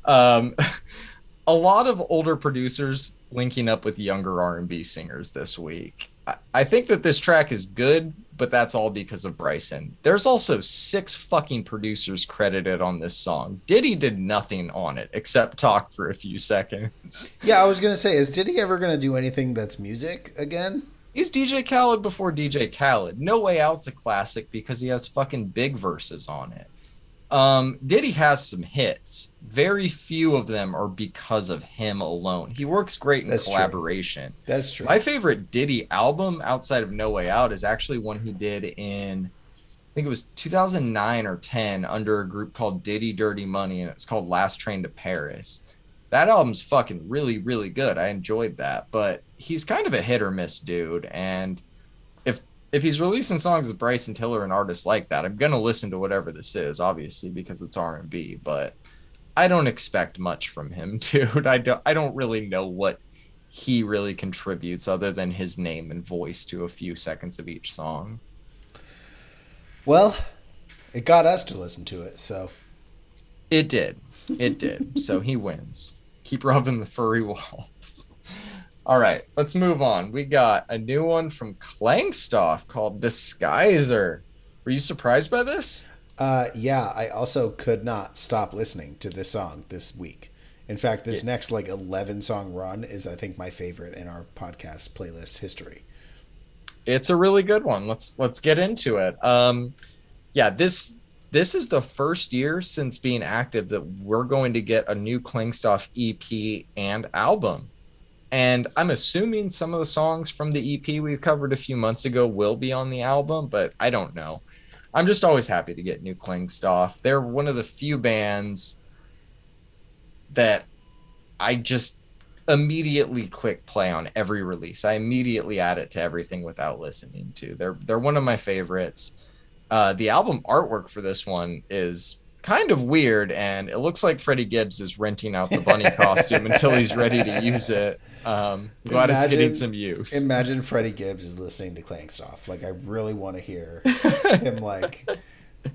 Um, a lot of older producers linking up with younger R&B singers this week. I, I think that this track is good, but that's all because of Bryson. There's also six fucking producers credited on this song. Diddy did nothing on it except talk for a few seconds. Yeah, I was gonna say, is Diddy ever gonna do anything that's music again? He's DJ Khaled before DJ Khaled. No Way Out's a classic because he has fucking big verses on it. Um, Diddy has some hits. Very few of them are because of him alone. He works great in That's true. collaboration. That's true. My favorite Diddy album outside of No Way Out is actually one he did in I think it was 2009 or 10 under a group called Diddy Dirty Money and it's called Last Train to Paris. That album's fucking really really good. I enjoyed that, but he's kind of a hit or miss dude and if he's releasing songs with Bryson Tiller and artists like that, I'm going to listen to whatever this is obviously because it's R&B, but I don't expect much from him, dude. I don't I don't really know what he really contributes other than his name and voice to a few seconds of each song. well, it got us to listen to it, so It did. It did. so he wins. Keep rubbing the furry walls. All right, let's move on. We got a new one from Klangstof called Disguiser. Were you surprised by this? Uh, yeah, I also could not stop listening to this song this week. In fact, this yeah. next like 11 song run is I think my favorite in our podcast playlist history. It's a really good one. Let's let's get into it. Um yeah, this this is the first year since being active that we're going to get a new Klangstof EP and album. And I'm assuming some of the songs from the EP we covered a few months ago will be on the album, but I don't know. I'm just always happy to get new Klangstof. They're one of the few bands that I just immediately click play on every release. I immediately add it to everything without listening to. They're they're one of my favorites. Uh, the album artwork for this one is kind of weird, and it looks like Freddie Gibbs is renting out the bunny costume until he's ready to use it. Um, glad imagine, it's getting some use. Imagine Freddie Gibbs is listening to Klangstof. Like I really want to hear him like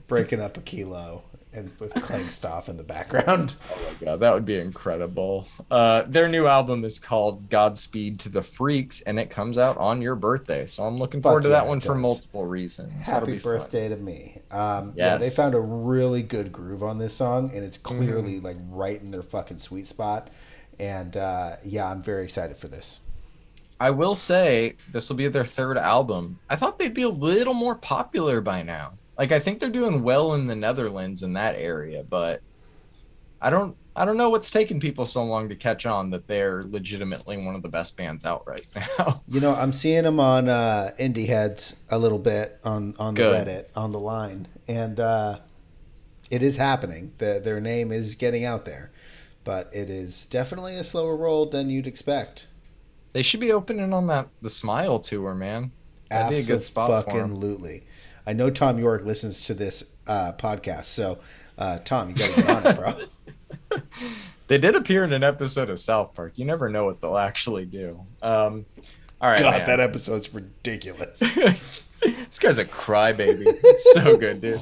breaking up a kilo and with Klangstof in the background. Oh my god, that would be incredible. Uh, their new album is called Godspeed to the Freaks, and it comes out on your birthday. So I'm looking forward Fuck to yeah, that one for multiple reasons. Happy birthday fun. to me. Um, yes. Yeah, they found a really good groove on this song, and it's clearly mm. like right in their fucking sweet spot. And uh, yeah, I'm very excited for this. I will say this will be their third album. I thought they'd be a little more popular by now. Like I think they're doing well in the Netherlands in that area, but I don't I don't know what's taking people so long to catch on that they're legitimately one of the best bands out right now. You know, I'm seeing them on uh, Indie Heads a little bit on on the Good. Reddit on the line, and uh, it is happening. The, their name is getting out there, but it is definitely a slower roll than you'd expect. They should be opening on that the Smile tour, man. That'd Absolutely. be a good spot for them. I know Thom Yorke listens to this uh, podcast, so uh, Tom, you got to get on it, bro. they did appear in an episode of South Park. You never know what they'll actually do. Um, all right, God, man. that episode's ridiculous. this guy's a crybaby. It's so good, dude.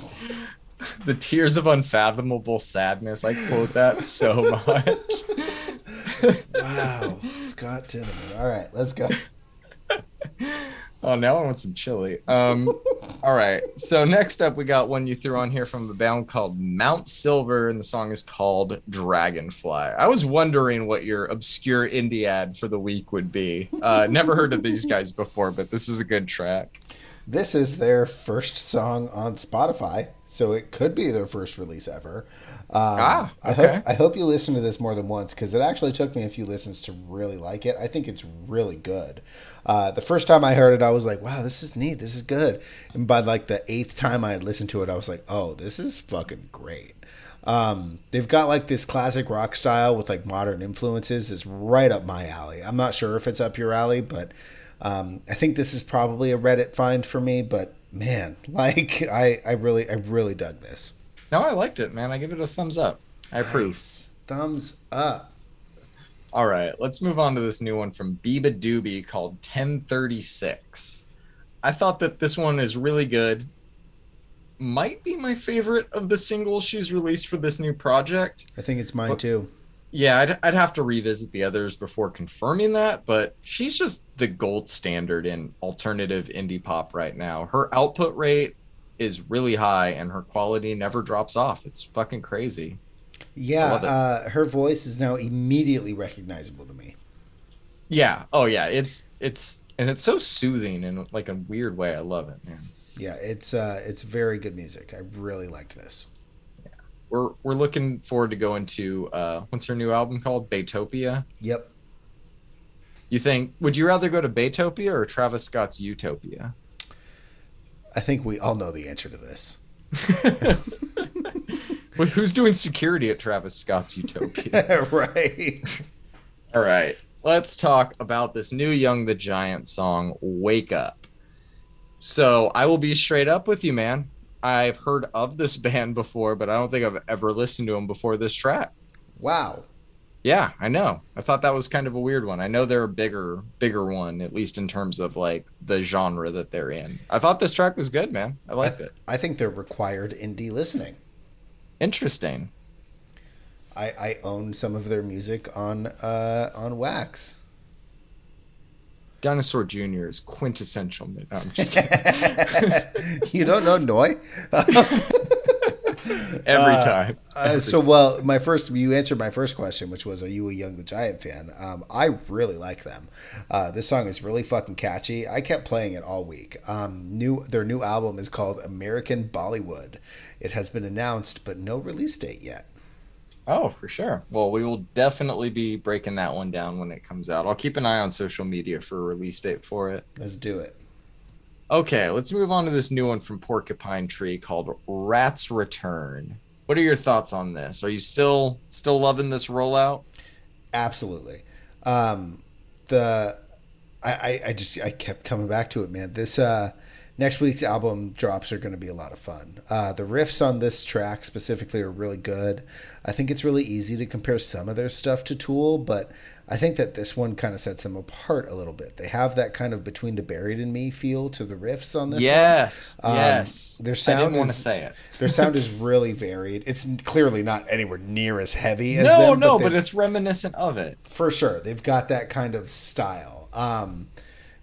The tears of unfathomable sadness. I quote that so much. wow, Scott Tenorman. All right, let's go. Oh, now I want some chili. Um, all right. So next up, we got one you threw on here from a band called Mount Silver, and the song is called Dragonfly. I was wondering what your obscure indie ad for the week would be. Uh, never heard of these guys before, but this is a good track. This is their first song on Spotify, so it could be their first release ever. Um, ah, okay. I hope I hope you listen to this more than once because it actually took me a few listens to really like it. I think it's really good. Uh, the first time I heard it, I was like, "Wow, this is neat. This is good." And by like the eighth time I had listened to it, I was like, "Oh, this is fucking great." Um, they've got like this classic rock style with like modern influences. Is right up my alley. I'm not sure if it's up your alley, but um, I think this is probably a Reddit find for me. But man, like I, I really, I really dug this. No, I liked it, man. I give it a thumbs up. I approve. Nice. Thumbs up. All right, let's move on to this new one from beabadoobee called 1036. I thought that this one is really good. Might be my favorite of the singles she's released for this new project. I think it's mine but, too. Yeah, I'd, I'd have to revisit the others before confirming that, but she's just the gold standard in alternative indie pop right now. Her output rate is really high and her quality never drops off. It's fucking crazy. Yeah, uh, her voice is now immediately recognizable to me. Yeah. Oh yeah. It's it's and it's so soothing in like a weird way. I love it, man. Yeah, it's uh it's very good music. I really liked this. Yeah. We're we're looking forward to going to uh what's her new album called? Beatopia. Yep. You think would you rather go to Beatopia or Travis Scott's Utopia? I think we all know the answer to this. Who's doing security at Travis Scott's Utopia? right. All right. Let's talk about this new Young the Giant song, Wake Up. So I will be straight up with you, man. I've heard of this band before, but I don't think I've ever listened to them before this track. Wow. Yeah, I know. I thought that was kind of a weird one. I know they're a bigger, bigger one, at least in terms of like the genre that they're in. I thought this track was good, man. I liked I th- it. I think they're required indie listening. Interesting. I I own some of their music on uh on wax. Dinosaur Jr. is quintessential. No, I'm just kidding. you don't know Noi? Every Uh, time. Uh, so, well, my first, you answered my first question, which was, "Are you a Young the Giant fan?" Um, I really like them. Uh, this song is really fucking catchy. I kept playing it all week. Um, new, their new album is called American Bollywood. It has been announced, but no release date yet. Oh, for sure. Well, we will definitely be breaking that one down when it comes out. I'll keep an eye on social media for a release date for it. Let's do it. Okay, let's move on to this new one from Porcupine Tree called Rat's Return. What are your thoughts on this? Are you still still loving this rollout? Absolutely. Um, the I, I, I just I kept coming back to it, man. This uh, next week's album drops are going to be a lot of fun. Uh, the riffs on this track specifically are really good. I think it's really easy to compare some of their stuff to Tool, but I think that this one kind of sets them apart a little bit. They have that kind of between the buried and me feel to the riffs on this. yes, Um, yes. their sound. I didn't want to say it. Their sound is really varied. It's clearly not anywhere near as heavy as No, them, no, they- but it's reminiscent of it. for sure. They've got that kind of style. Um,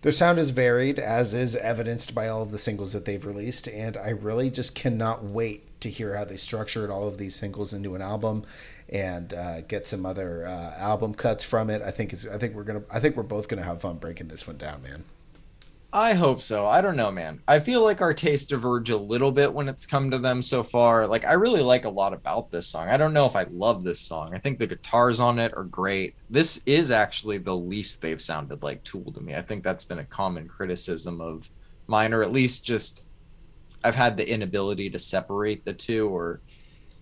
their sound is varied, as is evidenced by all of the singles that they've released, and I really just cannot wait to hear how they structured all of these singles into an album and uh, get some other uh, album cuts from it. I think it's. I think we're gonna. I think we're both gonna have fun breaking this one down, man. I hope so. I don't know, man. I feel like our tastes diverge a little bit when it's come to them so far. Like, I really like a lot about this song. I don't know if I love this song. I think the guitars on it are great. This is actually the least they've sounded like Tool to me. I think that's been a common criticism of mine, or at least just I've had the inability to separate the two or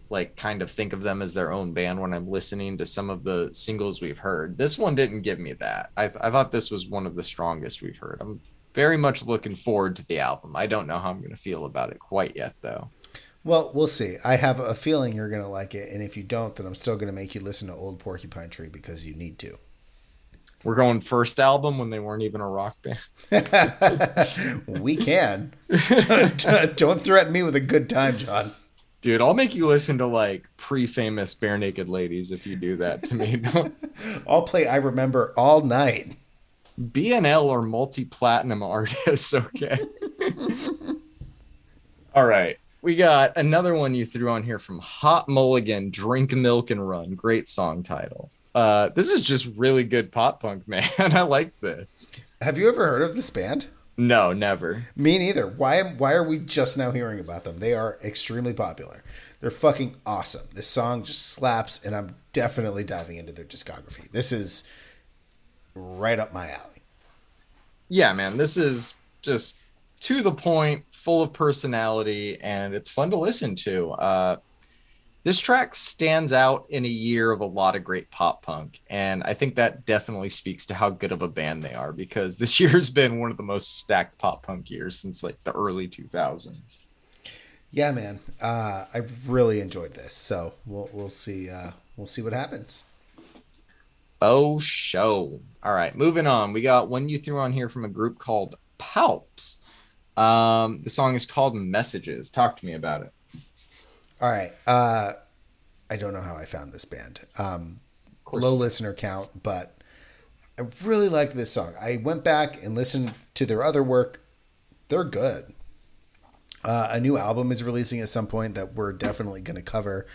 like kind of think of them as their own band when I'm listening to some of the singles we've heard. This one didn't give me that. I, I thought this was one of the strongest we've heard. I'm very much looking forward to the album. I don't know how I'm going to feel about it quite yet, though. Well, we'll see. I have a feeling you're gonna like it, and if you don't, then I'm still gonna make you listen to Old Porcupine Tree because you need to. We're going first album when they weren't even a rock band. we can. don't, don't threaten me with a good time, John. Dude, I'll make you listen to like pre famous Barenaked Ladies if you do that to me. I'll play I Remember all night. BNL or multi platinum artists, okay? All right. We got another one you threw on here from Hot Mulligan, Drink Milk and Run. Great song title. Uh, this is just really good pop punk, man. I like this. Have you ever heard of this band? No, never. Me neither. Why am why are we just now hearing about them? They are extremely popular. They're fucking awesome. This song just slaps and I'm definitely diving into their discography. This is right up my alley. Yeah, man, this is just to the point, full of personality, and it's fun to listen to. Uh, this track stands out in a year of a lot of great pop punk, and I think that definitely speaks to how good of a band they are because this year's been one of the most stacked pop punk years since like the early 2000s. Yeah, man. Uh, I really enjoyed this. So we'll we'll see uh, we'll see what happens. Oh, show. All right, moving on. We got one you threw on here from a group called Palps. Um, the song is called Messages. Talk to me about it. All right. Uh, I don't know how I found this band. Um, low listener count, but I really liked this song. I went back and listened to their other work. They're good. Uh, a new album is releasing at some point that we're definitely going to cover.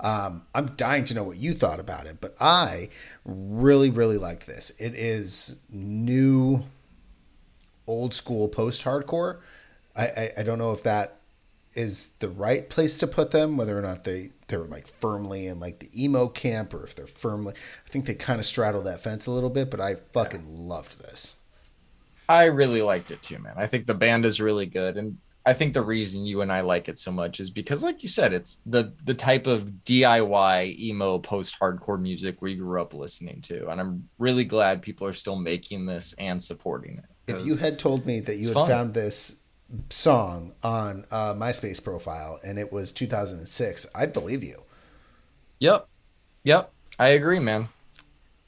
Um, I'm dying to know what you thought about it, but I really, really liked this. It is new, old school post hardcore. I, I, I don't know if that is the right place to put them, whether or not they they're like firmly in like the emo camp or if they're firmly. I think they kind of straddle that fence a little bit, but I fucking loved this. I really liked it too, man. I think the band is really good, and I think the reason you and I like it so much is because, like you said, it's the the type of DIY emo post hardcore music we grew up listening to, and I'm really glad people are still making this and supporting it. If you had told me that you had fun. found this song on a MySpace profile and it was 2006, I'd believe you. Yep. Yep. I agree, man.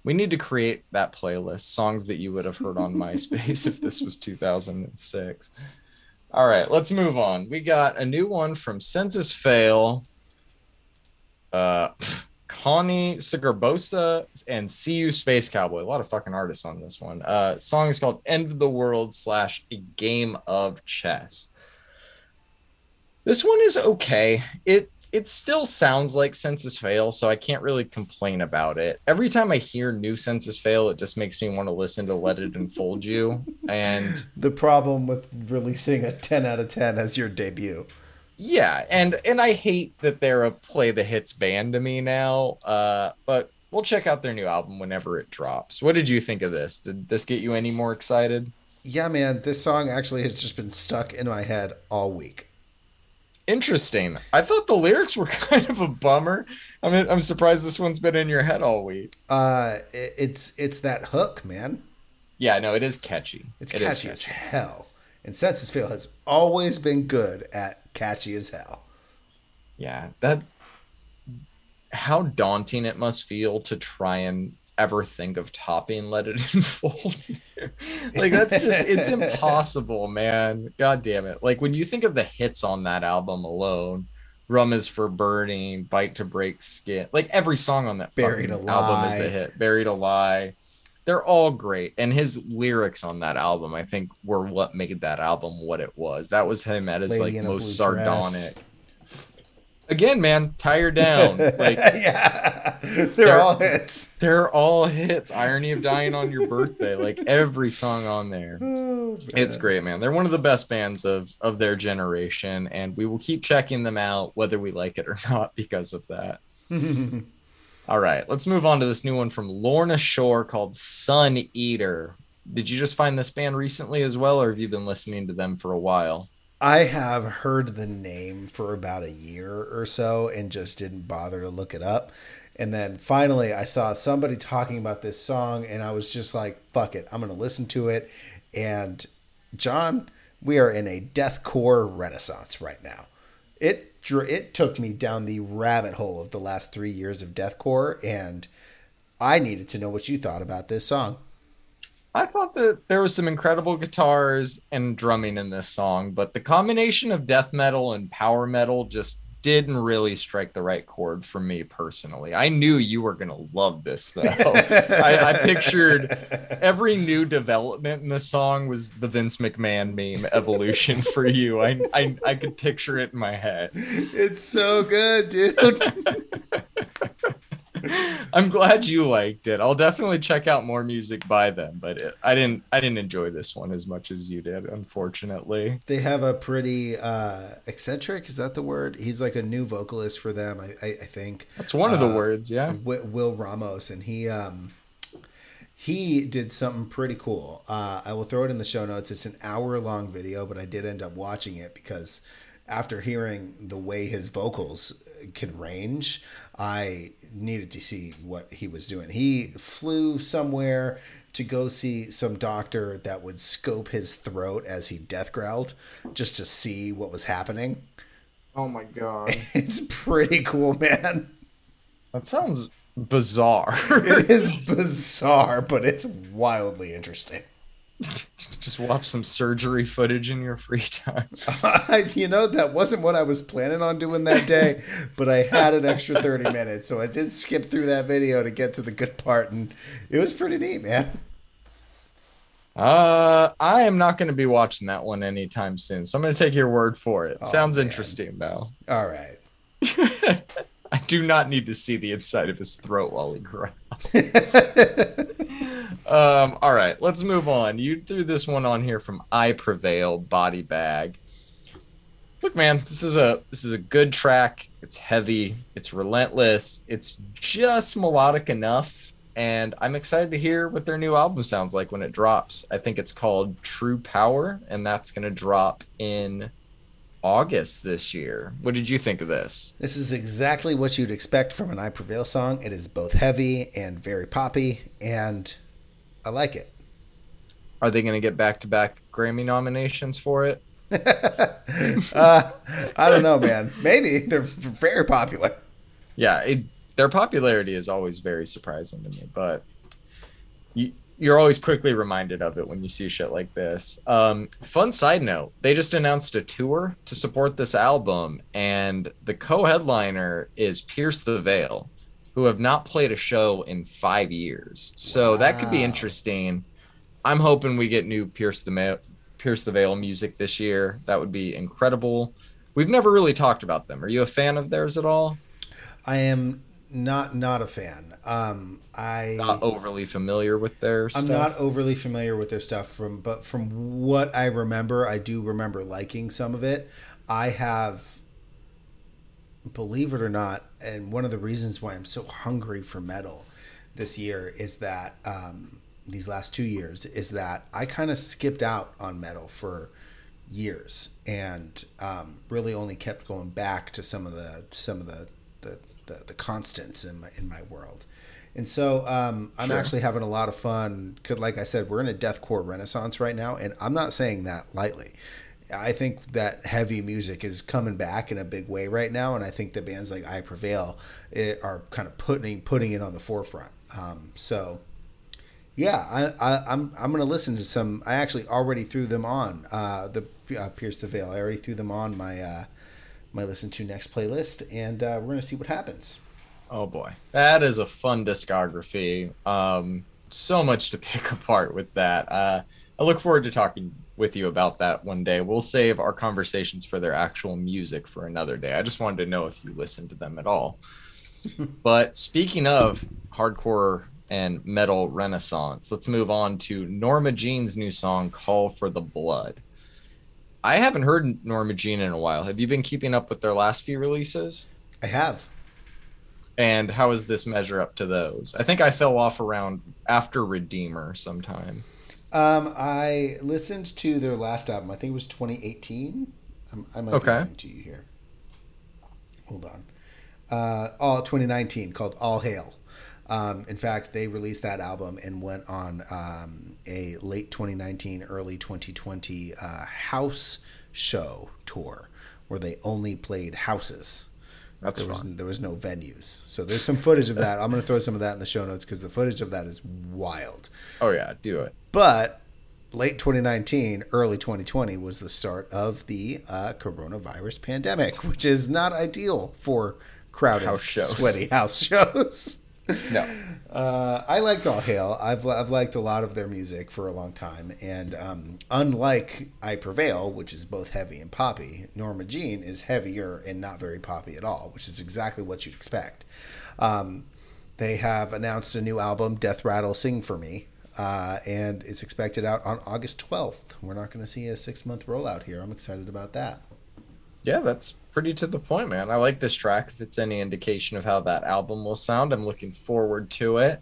We need to create that playlist, songs that you would have heard on MySpace if this was 2006. All right, let's move on. We got a new one from Senses Fail. Uh Connie Sigarbosa and CU Space Cowboy. A lot of fucking artists on this one. Uh song is called End of the World slash a game of chess. This one is okay. It it still sounds like Senses Fail, so I can't really complain about it. Every time I hear new Senses Fail, it just makes me want to listen to Let It Unfold You. And the problem with releasing a 10 out of 10 as your debut. Yeah, and and I hate that they're a play the hits band to me now. Uh, but we'll check out their new album whenever it drops. What did you think of this? Did this get you any more excited? Yeah, man, this song actually has just been stuck in my head all week. Interesting. I thought the lyrics were kind of a bummer. I mean, I'm surprised this one's been in your head all week. Uh, it's it's that hook, man. Yeah, no, it is catchy. It's it catchy, catchy as hell. And Senses Fail has always been good at catchy as hell. Yeah, that how daunting it must feel to try and ever think of topping let it unfold like that's just it's impossible man. God damn it. Like when you think of the hits on that album alone rum is for burning bite to break skin like every song on that buried album is a hit. Buried alive they're all great. And his lyrics on that album i think were what made that album what it was. That was him at his Lady like most sardonic dress again, man, tire down. Like yeah, they're, they're, all hits. They're all hits. Irony of dying on your birthday, like every song on there. Oh, it's great, man. They're one of the best bands of of their generation, and we will keep checking them out whether we like it or not because of that. all right, let's move on to this new one from Lorna Shore called Sun Eater. Did you just find this band recently as well, or have you been listening to them for a while? I have heard the name for about a year or so and just didn't bother to look it up. And then finally, I saw somebody talking about this song, and I was just like, fuck it, I'm going to listen to it. And John, we are in a deathcore renaissance right now. It it took me down the rabbit hole of the last three years of deathcore, and I needed to know what you thought about this song. I thought that there was some incredible guitars and drumming in this song, but the combination of death metal and power metal just didn't really strike the right chord for me personally. I knew you were gonna love this though. I, I, pictured every new development in the song was the Vince McMahon meme evolution for you. I, I I could picture it in my head. It's so good, dude. I'm glad you liked it. I'll definitely check out more music by them, but it, I didn't I didn't enjoy this one as much as you did, unfortunately. They have a pretty uh eccentric, is that the word? He's like a new vocalist for them, I I, I think. That's one of the uh, words, yeah. Will Ramos and he um he did something pretty cool. Uh, I will throw it in the show notes. It's an hour long video, but I did end up watching it because after hearing the way his vocals can range, I needed to see what he was doing. He flew somewhere to go see some doctor that would scope his throat as he death growled just to see what was happening. Oh my god. It's pretty cool, man. That sounds bizarre. it is bizarre, but it's wildly interesting. Just watch some surgery footage in your free time. you know, that wasn't what I was planning on doing that day, but I had an extra 30 minutes. So I did skip through that video to get to the good part, and it was pretty neat, man. Uh, I am not going to be watching that one anytime soon. So I'm going to take your word for it. Oh, Sounds man. interesting, though. All right. I do not need to see the inside of his throat while he growls. um, all right, let's move on. You threw this one on here from I Prevail Body Bag. Look, man, this is a this is a good track. It's heavy. It's relentless. It's just melodic enough, and I'm excited to hear what their new album sounds like when it drops. I think it's called True Power, and that's going to drop in August this year. What did you think of this? This is exactly what you'd expect from an I Prevail song. It is both heavy and very poppy, and I like it. Are they going to get back to back Grammy nominations for it? uh, I don't know, man. Maybe they're very popular. Yeah, it, their popularity is always very surprising to me, but you, you're always quickly reminded of it when you see shit like this. Um, fun side note: they just announced a tour to support this album, and the co-headliner is Pierce the Veil, who have not played a show in five years. So wow. that could be interesting. I'm hoping we get new Pierce the Ma- Pierce the Veil music this year. That would be incredible. we've never really talked about them. Are you a fan of theirs at all? I am not not a fan. Um, I not overly familiar with their. I'm not overly familiar with their stuff from, but from what I remember, I do remember liking some of it. I have, believe it or not, and one of the reasons why I'm so hungry for metal this year is that um, these last two years is that I kind of skipped out on metal for years and um, really only kept going back to some of the some of the the, the, the constants in my in my world. And so um, I'm sure. actually having a lot of fun. Cause like I said, we're in a deathcore renaissance right now, and I'm not saying that lightly. I think that heavy music is coming back in a big way right now, and I think that bands like I Prevail eh, are kind of putting putting it on the forefront. Um, so, yeah, I, I, I'm, I'm gonna listen to some. I actually already threw them on uh, the uh, Pierce the Veil. I already threw them on my uh, my listen to next playlist, and uh, we're gonna see what happens. Oh boy, that is a fun discography. Um, so much to pick apart with that. Uh, I look forward to talking with you about that one day. We'll save our conversations for their actual music for another day. I just wanted to know if you listened to them at all. but speaking of hardcore and metal renaissance, let's move on to Norma Jean's new song, Call for the Blood. I haven't heard Norma Jean in a while. Have you been keeping up with their last few releases? I have. And how does this measure up to those? I think I fell off around after Redeemer sometime. Um, I listened to their last album. I think it was 2018. I'm, I might okay. be to you here. Hold on. Uh, all 2019 called All Hail. Um, in fact, they released that album and went on um, a late 2019, early 2020 uh, house show tour where they only played houses. That's there was there was no venues, so there's some footage of that. I'm gonna throw some of that in the show notes because the footage of that is wild. Oh yeah, do it. But late 2019, early 2020 was the start of the uh, coronavirus pandemic, which is not ideal for crowded, house shows. sweaty house shows. No. Uh, I liked All Hail. I've, I've liked a lot of their music for a long time. And um, unlike I Prevail, which is both heavy and poppy, Norma Jean is heavier and not very poppy at all, which is exactly what you'd expect. Um, they have announced a new album, Death Rattle Sing For Me, uh, and it's expected out on August 12th. We're not going to see a six month rollout here. I'm excited about that. Yeah, that's pretty to the point, man. I like this track. If it's any indication of how that album will sound, I'm looking forward to it.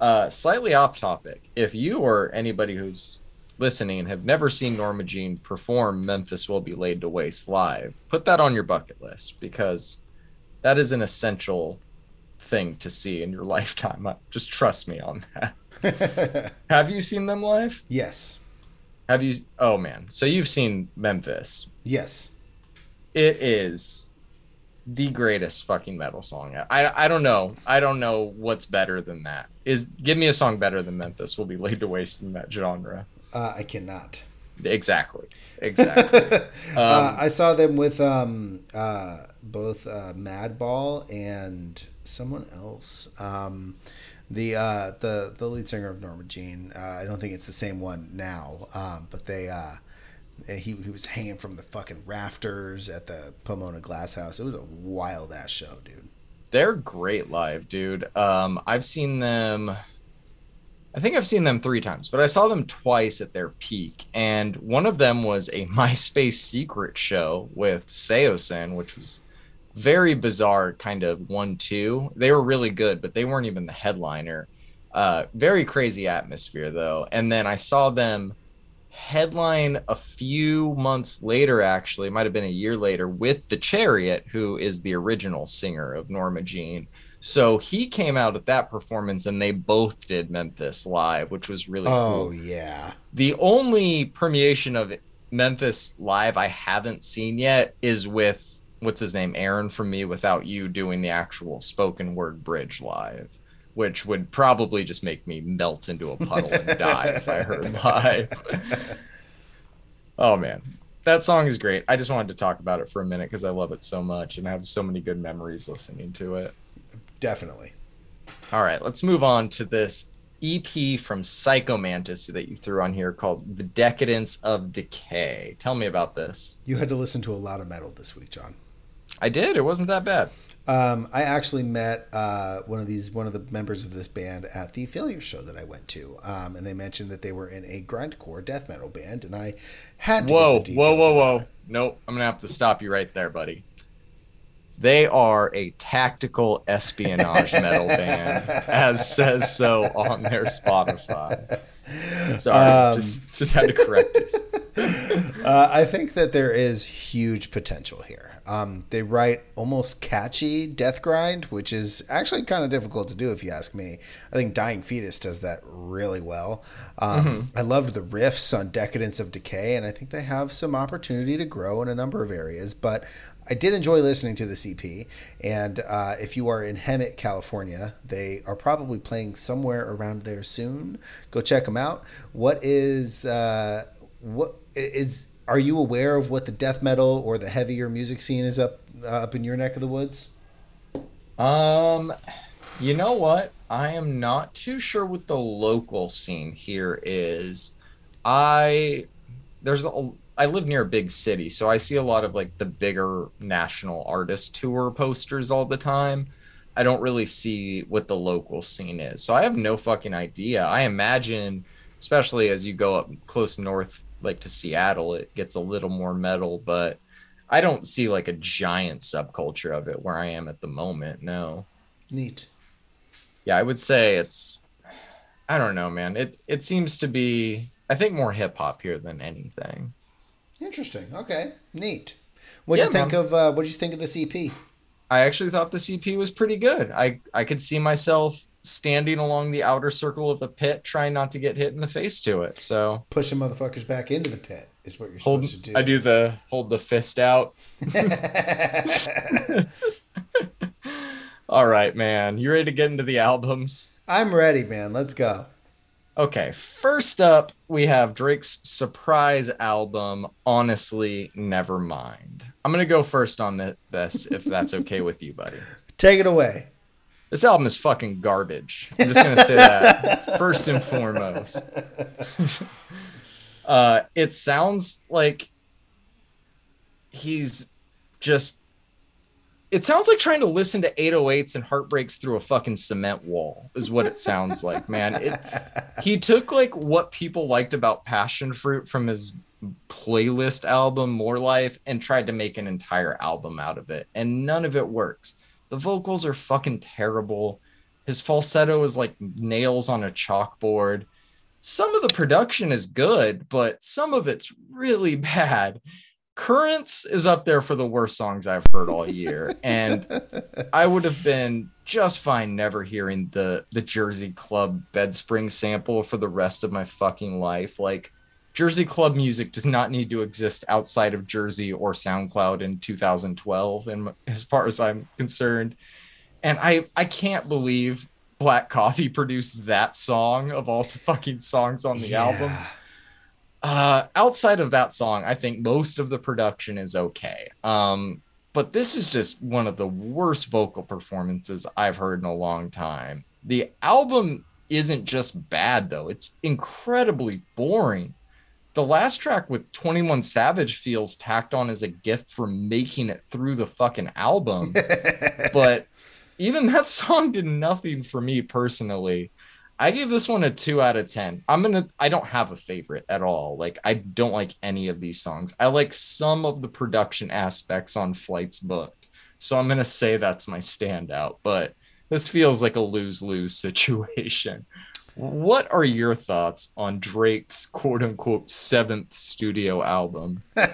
Uh, slightly off topic. If you or anybody who's listening have never seen Norma Jean perform Memphis Will Be Laid to Waste live, put that on your bucket list because that is an essential thing to see in your lifetime. Just trust me on that. have you seen them live? Yes. Have you? Oh man. So you've seen Memphis? Yes it is the greatest fucking metal song. I I don't know. I don't know what's better than that. Is give me a song better than Memphis will be laid to waste in that genre. Uh, I cannot. Exactly. Exactly. um, uh, I saw them with um, uh, both uh, Madball and someone else. Um, the uh, the the lead singer of Norma Jean. Uh, I don't think it's the same one now, um, but they uh, he, he was hanging from the fucking rafters at the Pomona Glass House. It was a wild ass show, dude. They're great live, dude. Um, I've seen them. I think I've seen them three times, but I saw them twice at their peak. And one of them was a MySpace secret show with Saosin, which was very bizarre, kind of one two. They were really good, but they weren't even the headliner. Uh, very crazy atmosphere though. And then I saw them headline a few months later actually it might have been a year later with the chariot who is the original singer of norma jean. So he came out at that performance and they both did memphis live which was really oh cool. yeah. The only permeation of memphis live i haven't seen yet is with what's his name aaron from mewithoutYou doing the actual spoken word bridge live which would probably just make me melt into a puddle and die if I heard live. oh man, that song is great. I just wanted to talk about it for a minute because I love it so much and I have so many good memories listening to it. Definitely. All right, let's move on to this EP from Psychomantis that you threw on here called The Decadence of Decay. Tell me about this. You had to listen to a lot of metal this week, John. I did. It wasn't that bad. Um, I actually met uh, one of these one of the members of this band at the Failure show that I went to, um, and they mentioned that they were in a grindcore death metal band, and I had to. Whoa, whoa, whoa, whoa! Nope, I'm gonna have to stop you right there, buddy. They are a tactical espionage metal band, as says so on their Spotify. Sorry, um, just just had to correct this. uh, I think that there is huge potential here. Um, they write almost catchy death grind, which is actually kind of difficult to do if you ask me. I think Dying Fetus does that really well. Um, mm-hmm. I loved the riffs on Decadence of Decay, and I think they have some opportunity to grow in a number of areas. But I did enjoy listening to the CP, and uh, if you are in Hemet, California, they are probably playing somewhere around there soon. Go check them out. What is uh, what is are you aware of what the death metal or the heavier music scene is up uh, up in your neck of the woods? Um, you know what? I am not too sure what the local scene here is. I there's a I live near a big city, so I see a lot of like the bigger national artist tour posters all the time. I don't really see what the local scene is. So I have no fucking idea. I imagine especially as you go up close north like to Seattle, it gets a little more metal, but I don't see like a giant subculture of it where I am at the moment. No. Neat. Yeah, I would say it's I don't know, man. It it seems to be I think more hip hop here than anything. Interesting. Okay. Neat. What do yeah, you think man. of uh what did you think of the CP? I actually thought the CP was pretty good. I I could see myself standing along the outer circle of a pit, trying not to get hit in the face to it. So pushing motherfuckers back into the pit is what you're hold, supposed to do. I do the hold the fist out. All right, man. You ready to get into the albums? I'm ready, man. Let's go. Okay, first up, we have Drake's surprise album, Honestly Nevermind. I'm going to go first on this, if that's okay with you, buddy. Take it away. This album is fucking garbage. I'm just gonna say that first and foremost. uh, it sounds like he's just. It sounds like trying to listen to 808s and heartbreaks through a fucking cement wall is what it sounds like, man. It, he took like what people liked about Passion Fruit from his playlist album More Life and tried to make an entire album out of it, and none of it works the vocals are fucking terrible. His falsetto is like nails on a chalkboard. Some of the production is good, but some of it's really bad. Currents is up there for the worst songs I've heard all year. And I would have been just fine never hearing the the Jersey Club Bedspring sample for the rest of my fucking life. Like Jersey club music does not need to exist outside of Jersey or SoundCloud in 2012, and as far as I'm concerned. And I I can't believe Black Coffee produced that song of all the fucking songs on the yeah. album. Uh, outside of that song, I think most of the production is okay. Um, but this is just one of the worst vocal performances I've heard in a long time. The album isn't just bad though; it's incredibly boring the last track with 21 Savage feels tacked on as a gift for making it through the fucking album. but even that song did nothing for me personally. I gave this one a two out of 10. I'm to, I don't have a favorite at all. Like, I don't like any of these songs. I like some of the production aspects on Flights Booked. So I'm going to say that's my standout. But this feels like a lose lose situation. What are your thoughts on Drake's quote unquote seventh studio album? All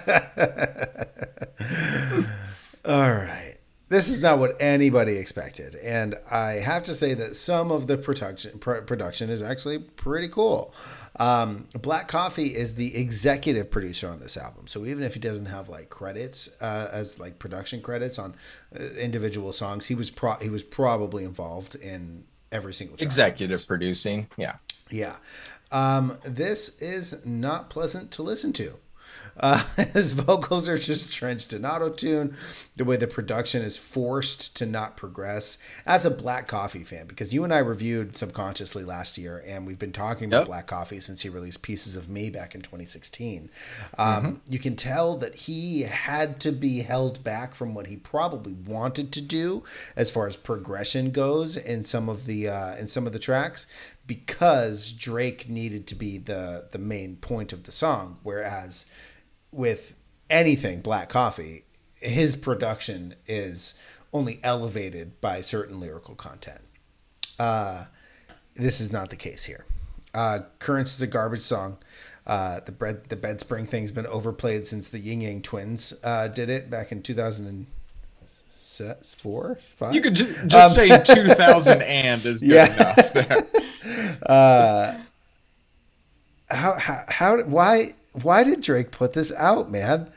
right. This is not what anybody expected. And I have to say that some of the production pr- production is actually pretty cool. Um, Black Coffee is the executive producer on this album. So even if he doesn't have like credits uh, as like production credits on uh, individual songs, he was pro- he was probably involved in every single executive producing. Yeah. Yeah. Um, this is not pleasant to listen to. Uh, his vocals are just drenched in auto tune. The way the production is forced to not progress. As a Black Coffee fan, because you and I reviewed Subconsciously last year, and we've been talking about Yep. Black Coffee since he released Pieces of Me back in 2016. Um, Mm-hmm. You can tell that he had to be held back from what he probably wanted to do as far as progression goes in some of the uh, in some of the tracks because Drake needed to be the the main point of the song, whereas with anything Black Coffee, his production is only elevated by certain lyrical content. Uh, this is not the case here. Uh, Currents is a garbage song. Uh, the bread, the bed spring thing's been overplayed since the Ying Yang Twins uh, did it back in 2004, five. You could ju- just Um, say 2000 and is good Yeah. enough there. how, how, how, why, why did Drake put this out, man?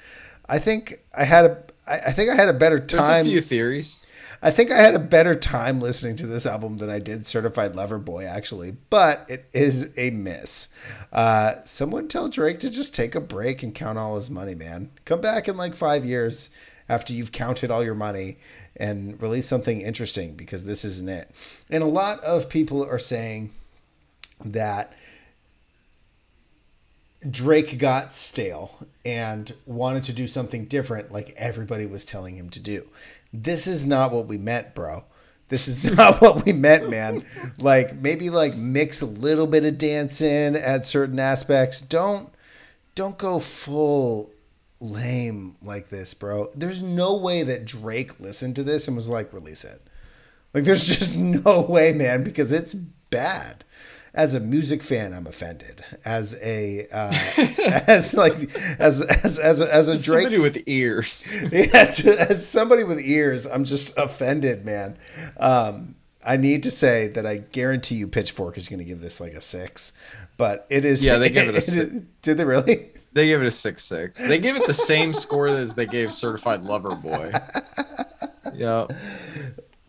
I think I had a, I, think I had a better There's time. a few theories. I think I had a better time listening to this album than I did Certified Lover Boy, actually, but it is a miss. Uh, someone tell Drake to just take a break and count all his money, man. Come back in like five years after you've counted all your money and release something interesting because this isn't it. And a lot of people are saying that Drake got stale and wanted to do something different like everybody was telling him to do. This is not what we meant, bro. This is not what we meant, man. Like maybe like mix a little bit of dance in at certain aspects. Don't don't go full lame like this, bro. There's no way that Drake listened to this and was like release it. Like there's just no way, man, because it's bad. As a music fan, I'm offended. As a uh, as like as as as a, as a Drake Somebody with ears. yeah, to, as somebody with ears, I'm just offended, man. Um, I need to say that I guarantee you Pitchfork is going to give this like a six, but it is. Yeah, they give it a six. Did they really? They gave it a six six. They gave it the same score as they gave Certified Lover Boy. Yeah.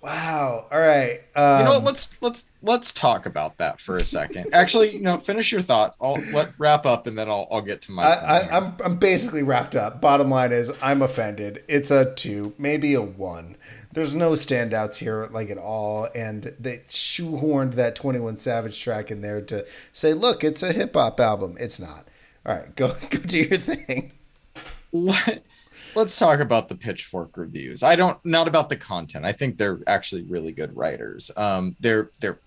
Wow. All right. Um, You know what? Let's let's let's talk about that for a second. Actually, you know, finish your thoughts. I'll let wrap up and then I'll I'll get to my. I, I, I'm I'm basically wrapped up. Bottom line is I'm offended. It's a two, maybe a one. There's no standouts here like at all, and they shoehorned that 21 Savage track in there to say, look, it's a hip hop album. It's not. All right, go go do your thing. Let, let's talk about the pitchfork reviews. I don't not about the content. I think they're actually really good writers. Um their their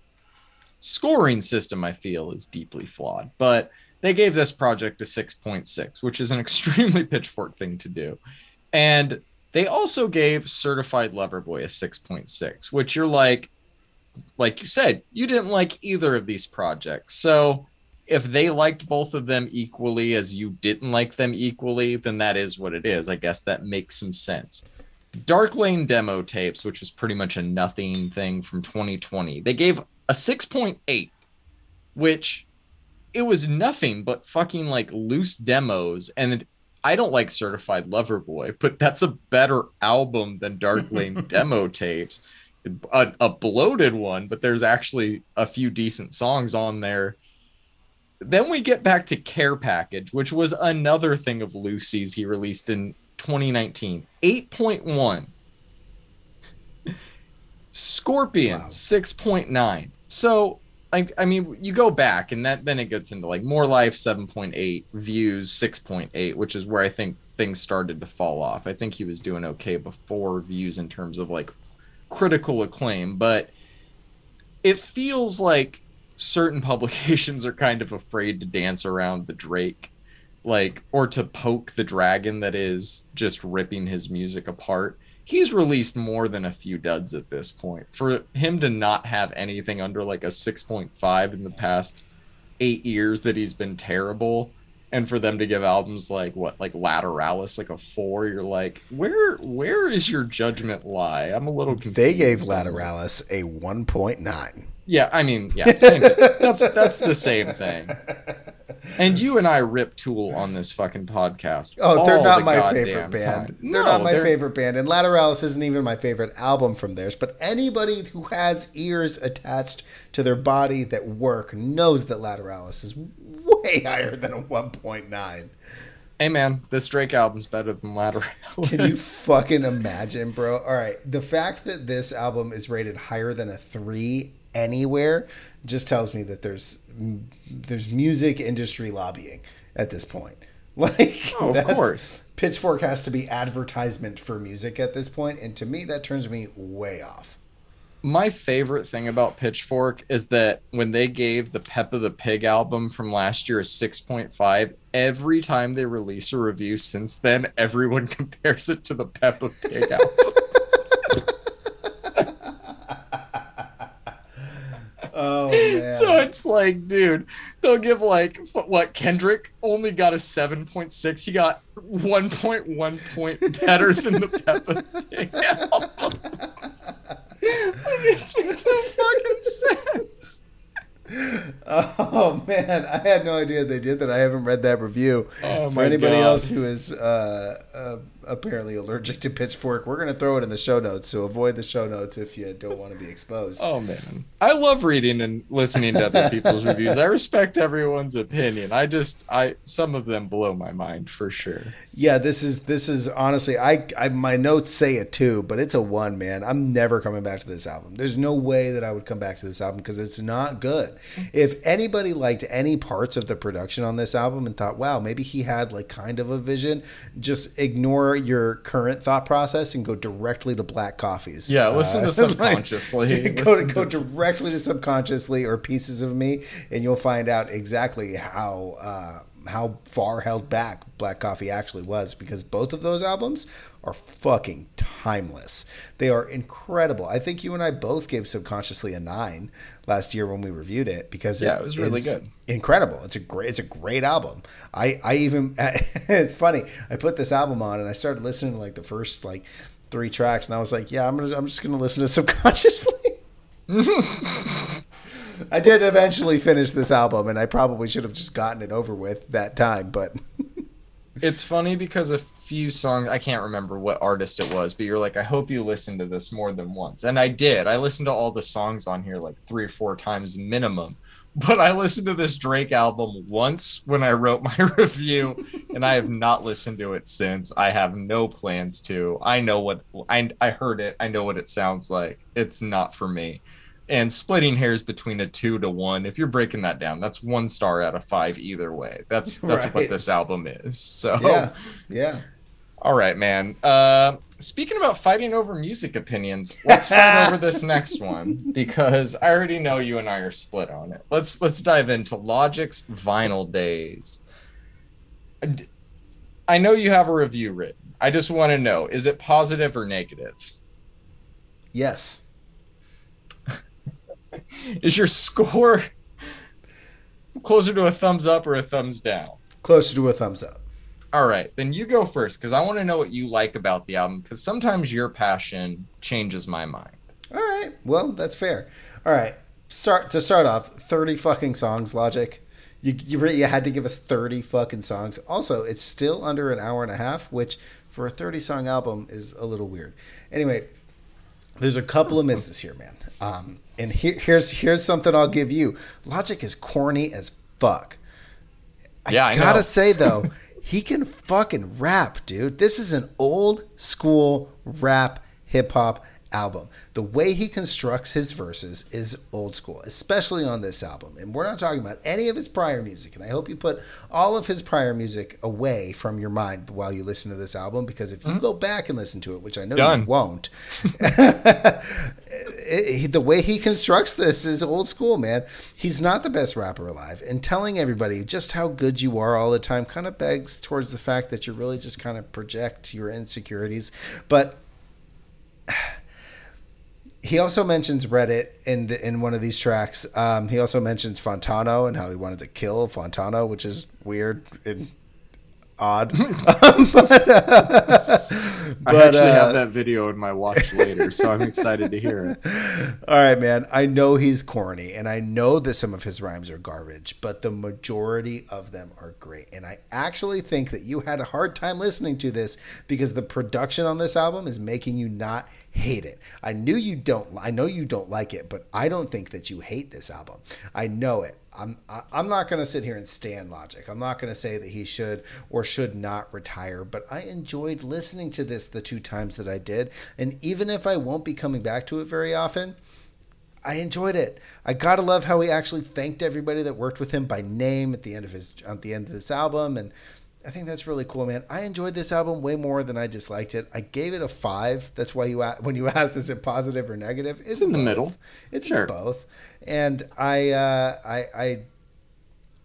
scoring system i feel is deeply flawed but they gave this project a 6.6 which is an extremely pitchfork thing to do. And they also gave certified lover boy a 6.6 which you're like like you said you didn't like either of these projects. So if they liked both of them equally as you didn't like them equally, then that is what it is. I guess that makes some sense. Dark Lane demo tapes, which was pretty much a nothing thing from 2020, they gave a 6.8, which it was nothing but fucking like loose demos. And I don't like Certified Lover Boy, but that's a better album than Dark Lane demo tapes. A, a bloated one, but there's actually a few decent songs on there then we get back to Care Package, which was another thing of Lucy's he released in 2019. 8.1. Scorpion, Wow. 6.9. So, I, I mean, you go back and that then it gets into like More Life, 7.8, Views, 6.8, which is where I think things started to fall off. I think he was doing okay before Views in terms of like critical acclaim, but it feels like certain publications are kind of afraid to dance around the Drake, like, or to poke the dragon that is just ripping his music apart. He's released more than a few duds at this point. For him to not have anything under like a 6.5 in the past eight years that he's been terrible, and for them to give albums like what, like Lateralus, like a four, you're like, where, where is your judgment lie? I'm a little confused. They gave. Lateralus a 1.9. Yeah, I mean, yeah, same thing. that's that's the same thing. And you and I rip Tool on this fucking podcast. Oh, they're not the my favorite band. time. They're No, not my they're- favorite band, and Lateralus isn't even my favorite album from theirs. But anybody who has ears attached to their body that work knows that Lateralus is way higher than a 1.9. Hey man, this Drake album's better than Ladder. Can you fucking imagine, bro? All right, the fact that this album is rated higher than a three anywhere just tells me that there's there's music industry lobbying at this point. Like, Oh, of course. Pitchfork has to be advertisement for music at this point, and to me, that turns me way off. My favorite thing about Pitchfork is that when they gave the Peppa the Pig album from last year a 6.5, every time they release a review since then, everyone compares it to the Peppa Pig album. It's like, dude, they'll give like what Kendrick only got a 7.6. He got 1.1 point better than the Peppa Pig album. it makes no fucking sense. Oh man, I had no idea they did that. I haven't read that review. Oh, For anybody God. else who is uh, uh, apparently allergic to pitchfork, we're gonna throw it in the show notes. So avoid the show notes if you don't want to be exposed. Oh man, I love reading and listening to other people's reviews. I respect everyone's opinion. I just, I some of them blow my mind for sure. Yeah, this is this is honestly, I, I my notes say a 2, but it's a one, man. I'm never coming back to this album. There's no way that I would come back to this album because it's not good. Mm-hmm. If anybody liked any parts of the production on this album and thought, wow, maybe he had like kind of a vision, just ignore your current thought process and go directly to Black Coffees. Yeah, listen to like, Subconsciously. go Listen go to- directly to subconsciously or pieces of me, and you'll find out exactly how uh, how far held back Black Coffee actually was. Because both of those albums are fucking timeless. They are incredible. I think you and I both gave subconsciously a nine last year when we reviewed it because Yeah, it was really good. Incredible. It's a great. It's a great album. I I even it's funny. I put this album on and I started listening to like the first like three tracks and I was like, yeah, I'm gonna I'm just gonna listen to subconsciously. I did eventually finish this album, and I probably should have just gotten it over with that time. But It's funny because a few songs I can't remember what artist it was, but you're like, I hope you listened to this more than once. And I did. I listened to all the songs on here like three or four times minimum. But I listened to this Drake album once when I wrote my review, and I have not listened to it since. I have no plans to. I know what I I heard it. I know what it sounds like. It's not for me. And splitting hairs between a two to one, if you're breaking that down, that's one star out of five either way. That's that's what this album is. So yeah, yeah. all right, man. Uh, speaking about fighting over music opinions, let's fight over this next one because I already know you and I are split on it. Let's let's dive into Logic's Vinyl Days. I know you have a review written. I just want to know: is it positive or negative? Yes. Is your score closer to a thumbs up or a thumbs down? Closer to a thumbs up. All right, then you go first because I want to know what you like about the album because sometimes your passion changes my mind. All right. Well, that's fair. All right. Start to start off. Thirty fucking songs. Logic. You you, re- you had to give us thirty fucking songs. Also, it's still under an hour and a half, which for a thirty song album is a little weird. Anyway, there's a couple of misses here, man. Um, and here, here's here's something I'll give you. Logic is corny as fuck. I Yeah, gotta know. say though, he can fucking rap, dude. This is an old school rap hip hop album. The way he constructs his verses is old school, especially on this album. And we're not talking about any of his prior music. And I hope you put all of his prior music away from your mind while you listen to this album, because if you go back and listen to it, which I know Mm-hmm. Done. you won't, it- it- the way he constructs this is old school, man. He's not the best rapper alive, and telling everybody just how good you are all the time kind of begs towards the fact that you really just kind of project your insecurities. But he also mentions Reddit in the, in one of these tracks. Um, he also mentions Fantano and how he wanted to kill Fantano, which is weird odd. but uh, I actually uh, have that video in my watch later, so I'm excited to hear it. All right, man. I know he's corny and I know that some of his rhymes are garbage, but the majority of them are great. And I actually think that you had a hard time listening to this because the production on this album is making you not hate it. I knew you don't I know you don't like it, but I don't think that you hate this album. I know it. I'm I'm not going to sit here and stand logic. I'm not going to say that he should or should not retire, but I enjoyed listening to this the two times that I did, and even if I won't be coming back to it very often, I enjoyed it. I gotta love how he actually thanked everybody that worked with him by name at the end of his at the end of this album, and I think that's really cool, man. I enjoyed this album way more than I disliked it. I gave it a five. That's why you when you asked is it positive or negative? It's, in both. the middle. It's sure. in both, and I uh, I I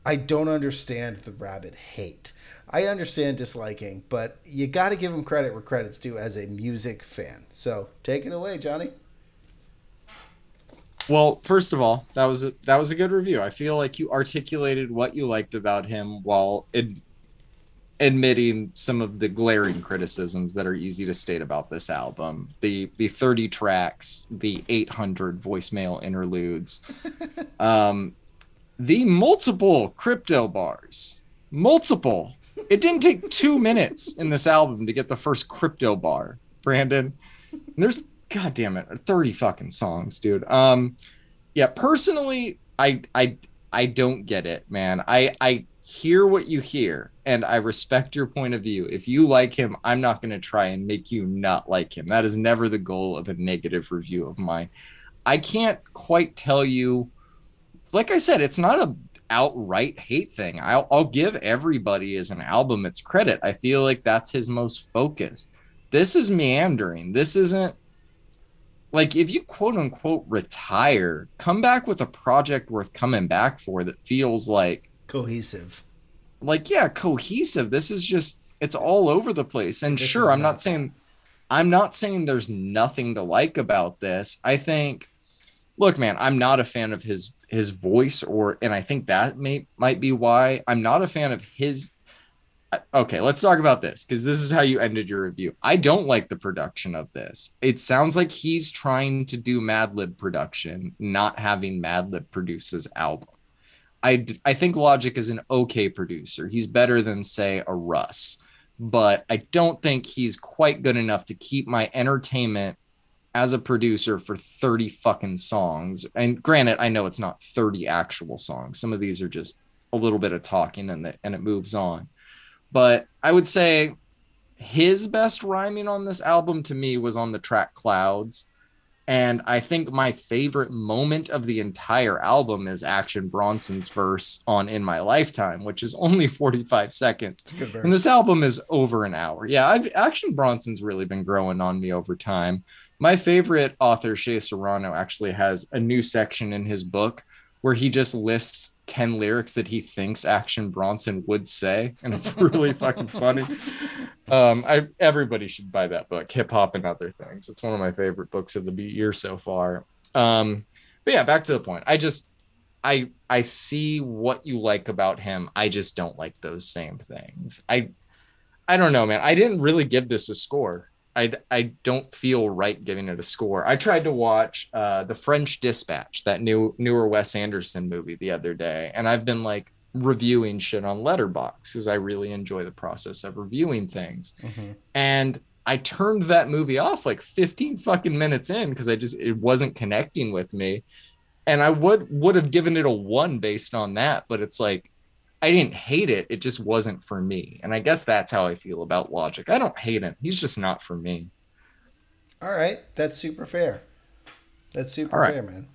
I don't understand the rabbit hate. I understand disliking, but you got to give him credit where credit's due as a music fan. So take it away, Johnny. Well, first of all, that was a, that was a good review. I feel like you articulated what you liked about him while admitting some of the glaring criticisms that are easy to state about this album. The the 30 tracks, the 800 voicemail interludes, um, the multiple crypto bars, multiple. It didn't take two minutes in this album to get the first crypto bar, Brandon. And there's god damn it 30 fucking songs dude um yeah personally i i i don't get it man i i hear what you hear and i respect your point of view. If you like him i'm not going to try and make you not like him. That is never the goal of a negative review of mine. I can't quite tell you like i said it's not a outright hate thing. I'll, I'll give everybody as an album its credit. I feel like that's his most focused this is meandering. This isn't like if you quote unquote retire, come back with a project worth coming back for that feels like cohesive. Like yeah, cohesive. This is just it's all over the place. And this sure, I'm not, not saying I'm not saying there's nothing to like about this. I think look, man, I'm not a fan of his his voice or and I think that may might be why I'm not a fan of his okay, let's talk about this because this is how you ended your review. I don't like the production of this. It sounds like he's trying to do Madlib production, not having Madlib produce his album. I, I think Logic is an okay producer. He's better than, say, a Russ, but I don't think he's quite good enough to keep my entertainment as a producer for 30 fucking songs. And granted, I know it's not 30 actual songs. Some of these are just a little bit of talking and, the, and it moves on but I would say his best rhyming on this album to me was on the track Clouds. And I think my favorite moment of the entire album is Action Bronson's verse on In My Lifetime, which is only 45 seconds. And this album is over an hour. Yeah, I've, Action Bronson's really been growing on me over time. My favorite author, Shea Serrano, actually has a new section in his book where he just lists 10 lyrics that he thinks Action Bronson would say. And it's really fucking funny. Um, I everybody should buy that book, Hip Hop and Other Things. It's one of my favorite books of the year so far. Um, but yeah, back to the point. I just I I see what you like about him. I just don't like those same things. I I don't know, man. I didn't really give this a score. I, I don't feel right giving it a score. I tried to watch uh, the French Dispatch, that new newer Wes Anderson movie, the other day, and I've been like reviewing shit on Letterboxd because I really enjoy the process of reviewing things. Mm-hmm. And I turned that movie off like 15 fucking minutes in because I just it wasn't connecting with me. And I would would have given it a one based on that, but it's like I didn't hate it. It just wasn't for me. And I guess that's how I feel about Logic. I don't hate him. He's just not for me. All right. That's super fair. That's super right. fair, man.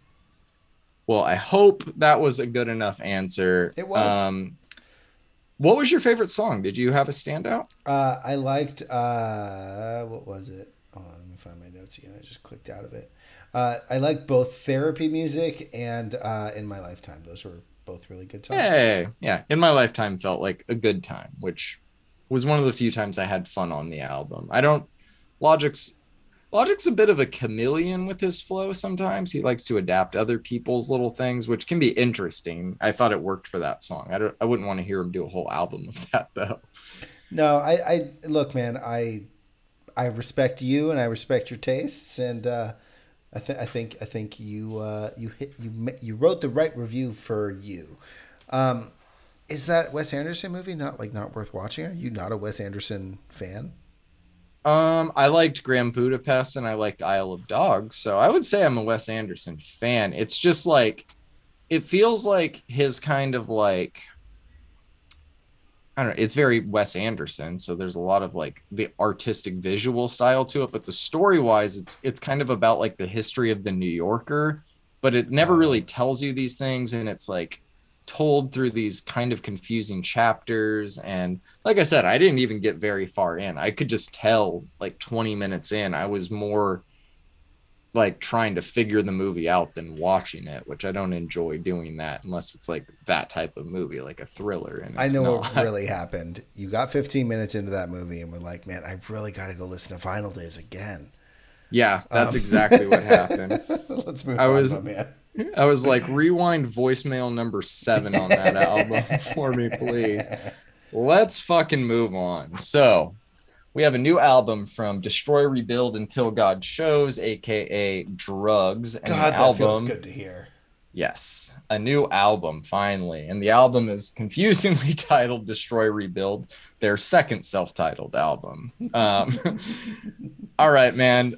Well, I hope that was a good enough answer. It was. Um, what was your favorite song? Did you have a standout? Uh, I liked, uh, what was it? Oh, let me find my notes again. I just clicked out of it. Uh, I liked both therapy music and uh, In My Lifetime. Those were both really good times. Yeah, yeah. In my lifetime, felt like a good time, which was one of the few times I had fun on the album. I don't. Logic's Logic's a bit of a chameleon with his flow. Sometimes he likes to adapt other people's little things, which can be interesting. I thought it worked for that song. I don't. I wouldn't want to hear him do a whole album of that though. No, I. I look, man. I. I respect you and I respect your tastes and. uh I, th- I think I think you uh, you hit you you wrote the right review for you. Um, is that Wes Anderson movie not like not worth watching? Are you not a Wes Anderson fan? Um, I liked Grand Budapest and I liked Isle of Dogs, so I would say I'm a Wes Anderson fan. It's just like it feels like his kind of like I don't know, it's very Wes Anderson, so there's a lot of like the artistic visual style to it, but the story wise, it's it's kind of about like the history of the New Yorker, but it never uh-huh. really tells you these things, and it's like told through these kind of confusing chapters. And like I said, I didn't even get very far in. I could just tell like 20 minutes in, I was more like trying to figure the movie out than watching it, which I don't enjoy doing that unless it's like that type of movie, like a thriller. And I know not. what really happened. You got 15 minutes into that movie and we're like, man, I really got to go listen to Vinyl Days again. Yeah, that's um. exactly what happened. Let's move I on, was, man. I was like, rewind voicemail number seven on that album for me, please. Let's fucking move on. So, we have a new album from Destroy Rebuild Until God Shows, aka Drugs. And God, that album, feels good to hear. Yes, a new album finally, and the album is confusingly titled "Destroy Rebuild," their second self-titled album. Um, all right, man,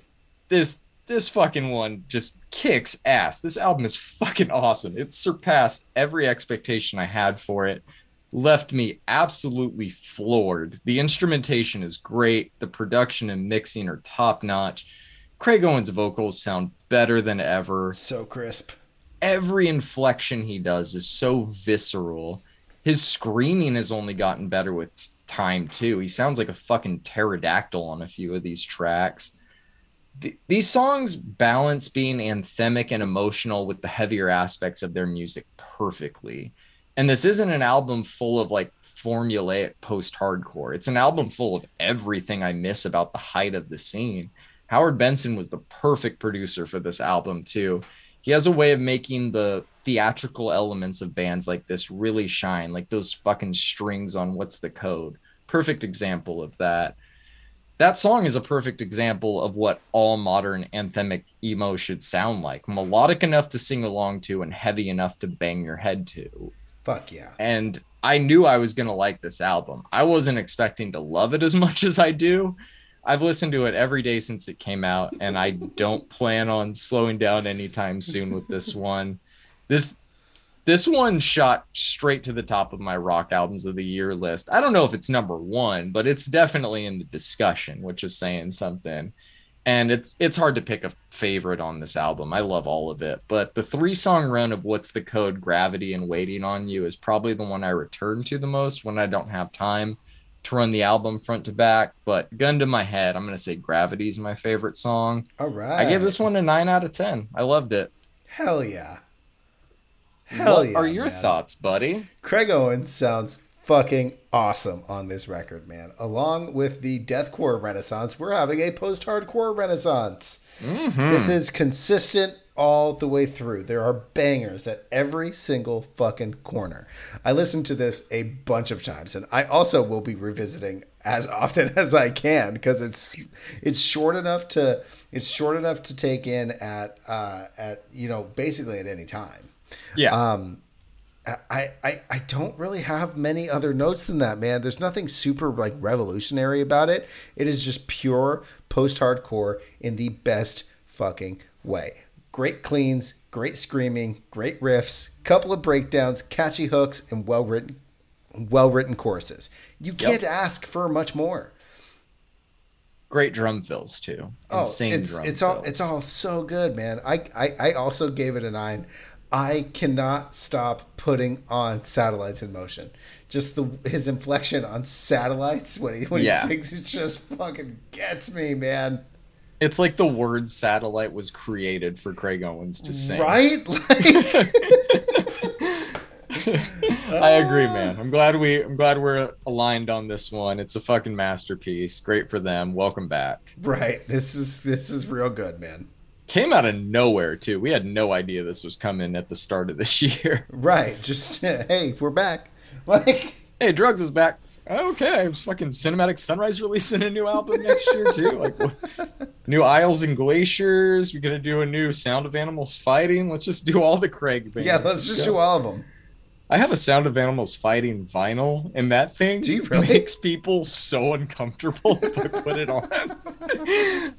this this fucking one just kicks ass. This album is fucking awesome. It surpassed every expectation I had for it left me absolutely floored. The instrumentation is great, the production and mixing are top notch. Craig Owens' vocals sound better than ever. So crisp. Every inflection he does is so visceral. His screaming has only gotten better with time, too. He sounds like a fucking pterodactyl on a few of these tracks. these songs balance being anthemic and emotional with the heavier aspects of their music perfectly and this isn't an album full of like formulaic post hardcore. It's an album full of everything I miss about the height of the scene. Howard Benson was the perfect producer for this album, too. He has a way of making the theatrical elements of bands like this really shine, like those fucking strings on What's the Code. Perfect example of that. That song is a perfect example of what all modern anthemic emo should sound like melodic enough to sing along to and heavy enough to bang your head to. Fuck yeah. And I knew I was going to like this album. I wasn't expecting to love it as much as I do. I've listened to it every day since it came out, and I don't plan on slowing down anytime soon with this one. This this one shot straight to the top of my rock albums of the year list. I don't know if it's number one, but it's definitely in the discussion, which is saying something and it's it's hard to pick a favorite on this album. I love all of it, but the three song run of "What's the Code," "Gravity," and "Waiting on You" is probably the one I return to the most when I don't have time to run the album front to back. But gun to my head, I'm gonna say "Gravity" is my favorite song. All right, I gave this one a nine out of ten. I loved it. Hell yeah. Hell what yeah, are your man. thoughts, buddy? Craig Owens sounds fucking awesome on this record, man. Along with the deathcore renaissance, we're having a post-hardcore renaissance. Mm-hmm. This is consistent all the way through. There are bangers at every single fucking corner. I listened to this a bunch of times and I also will be revisiting as often as I can because it's it's short enough to it's short enough to take in at uh at you know basically at any time. Yeah. Um I, I I don't really have many other notes than that, man. There's nothing super like revolutionary about it. It is just pure post-hardcore in the best fucking way. Great cleans, great screaming, great riffs, couple of breakdowns, catchy hooks, and well-written well-written choruses. You can't yep. ask for much more. Great drum fills too. Oh, Insane it's, drum it's fills. all it's all so good, man. I, I I also gave it a nine. I cannot stop putting on satellites in motion. Just the his inflection on satellites when he when yeah. he sings, it just fucking gets me, man. It's like the word satellite was created for Craig Owens to sing. Right? Like I agree, uh. man. I'm glad we I'm glad we're aligned on this one. It's a fucking masterpiece. Great for them. Welcome back. Right. This is this is real good, man came out of nowhere too. We had no idea this was coming at the start of this year. Right. Just hey, we're back. Like hey, drugs is back. Okay, fucking Cinematic Sunrise releasing a new album next year too. Like what? new Isles and Glaciers. We're gonna do a new Sound of Animals Fighting. Let's just do all the Craig bands. Yeah, let's just go. do all of them. I have a Sound of Animals fighting vinyl, and that thing really? makes people so uncomfortable if I put it on.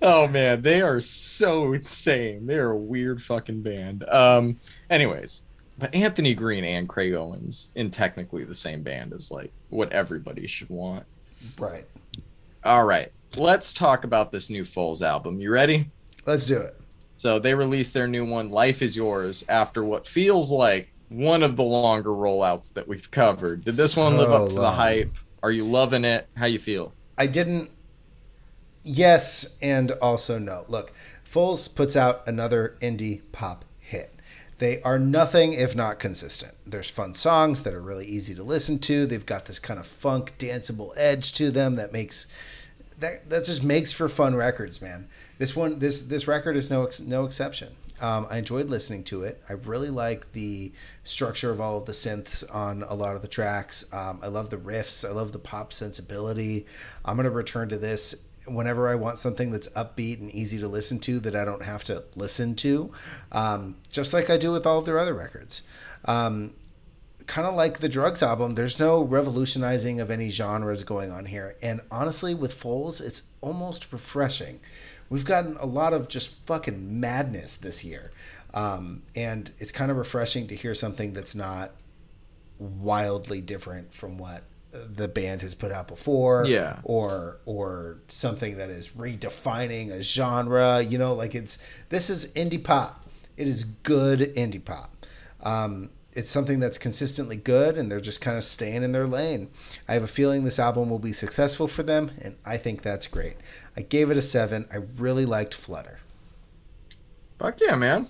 oh man, they are so insane. They're a weird fucking band. Um, anyways, but Anthony Green and Craig Owens in technically the same band is like what everybody should want. Right. All right, let's talk about this new Foals album. You ready? Let's do it. So they released their new one, Life Is Yours, after what feels like one of the longer rollouts that we've covered. Did this one live up to the hype? Are you loving it? How you feel? I didn't. Yes, and also no. Look, Foals puts out another indie pop hit. They are nothing if not consistent. There's fun songs that are really easy to listen to. They've got this kind of funk, danceable edge to them that makes that that just makes for fun records, man. This one, this this record is no ex- no exception. Um, I enjoyed listening to it. I really like the structure of all of the synths on a lot of the tracks. Um, I love the riffs. I love the pop sensibility. I'm gonna return to this whenever I want something that's upbeat and easy to listen to that I don't have to listen to, um, just like I do with all of their other records. Um, kind of like the drugs album there's no revolutionizing of any genres going on here and honestly with Foals it's almost refreshing we've gotten a lot of just fucking madness this year. Um, and it's kind of refreshing to hear something that's not wildly different from what the band has put out before Yeah. or or something that is redefining a genre you know like it's this is indie pop. It is good indie pop. Um, it's something that's consistently good and they're just kind of staying in their lane. I have a feeling this album will be successful for them and i think that's great i gave it a seven i really liked flutter Fuck yeah, man.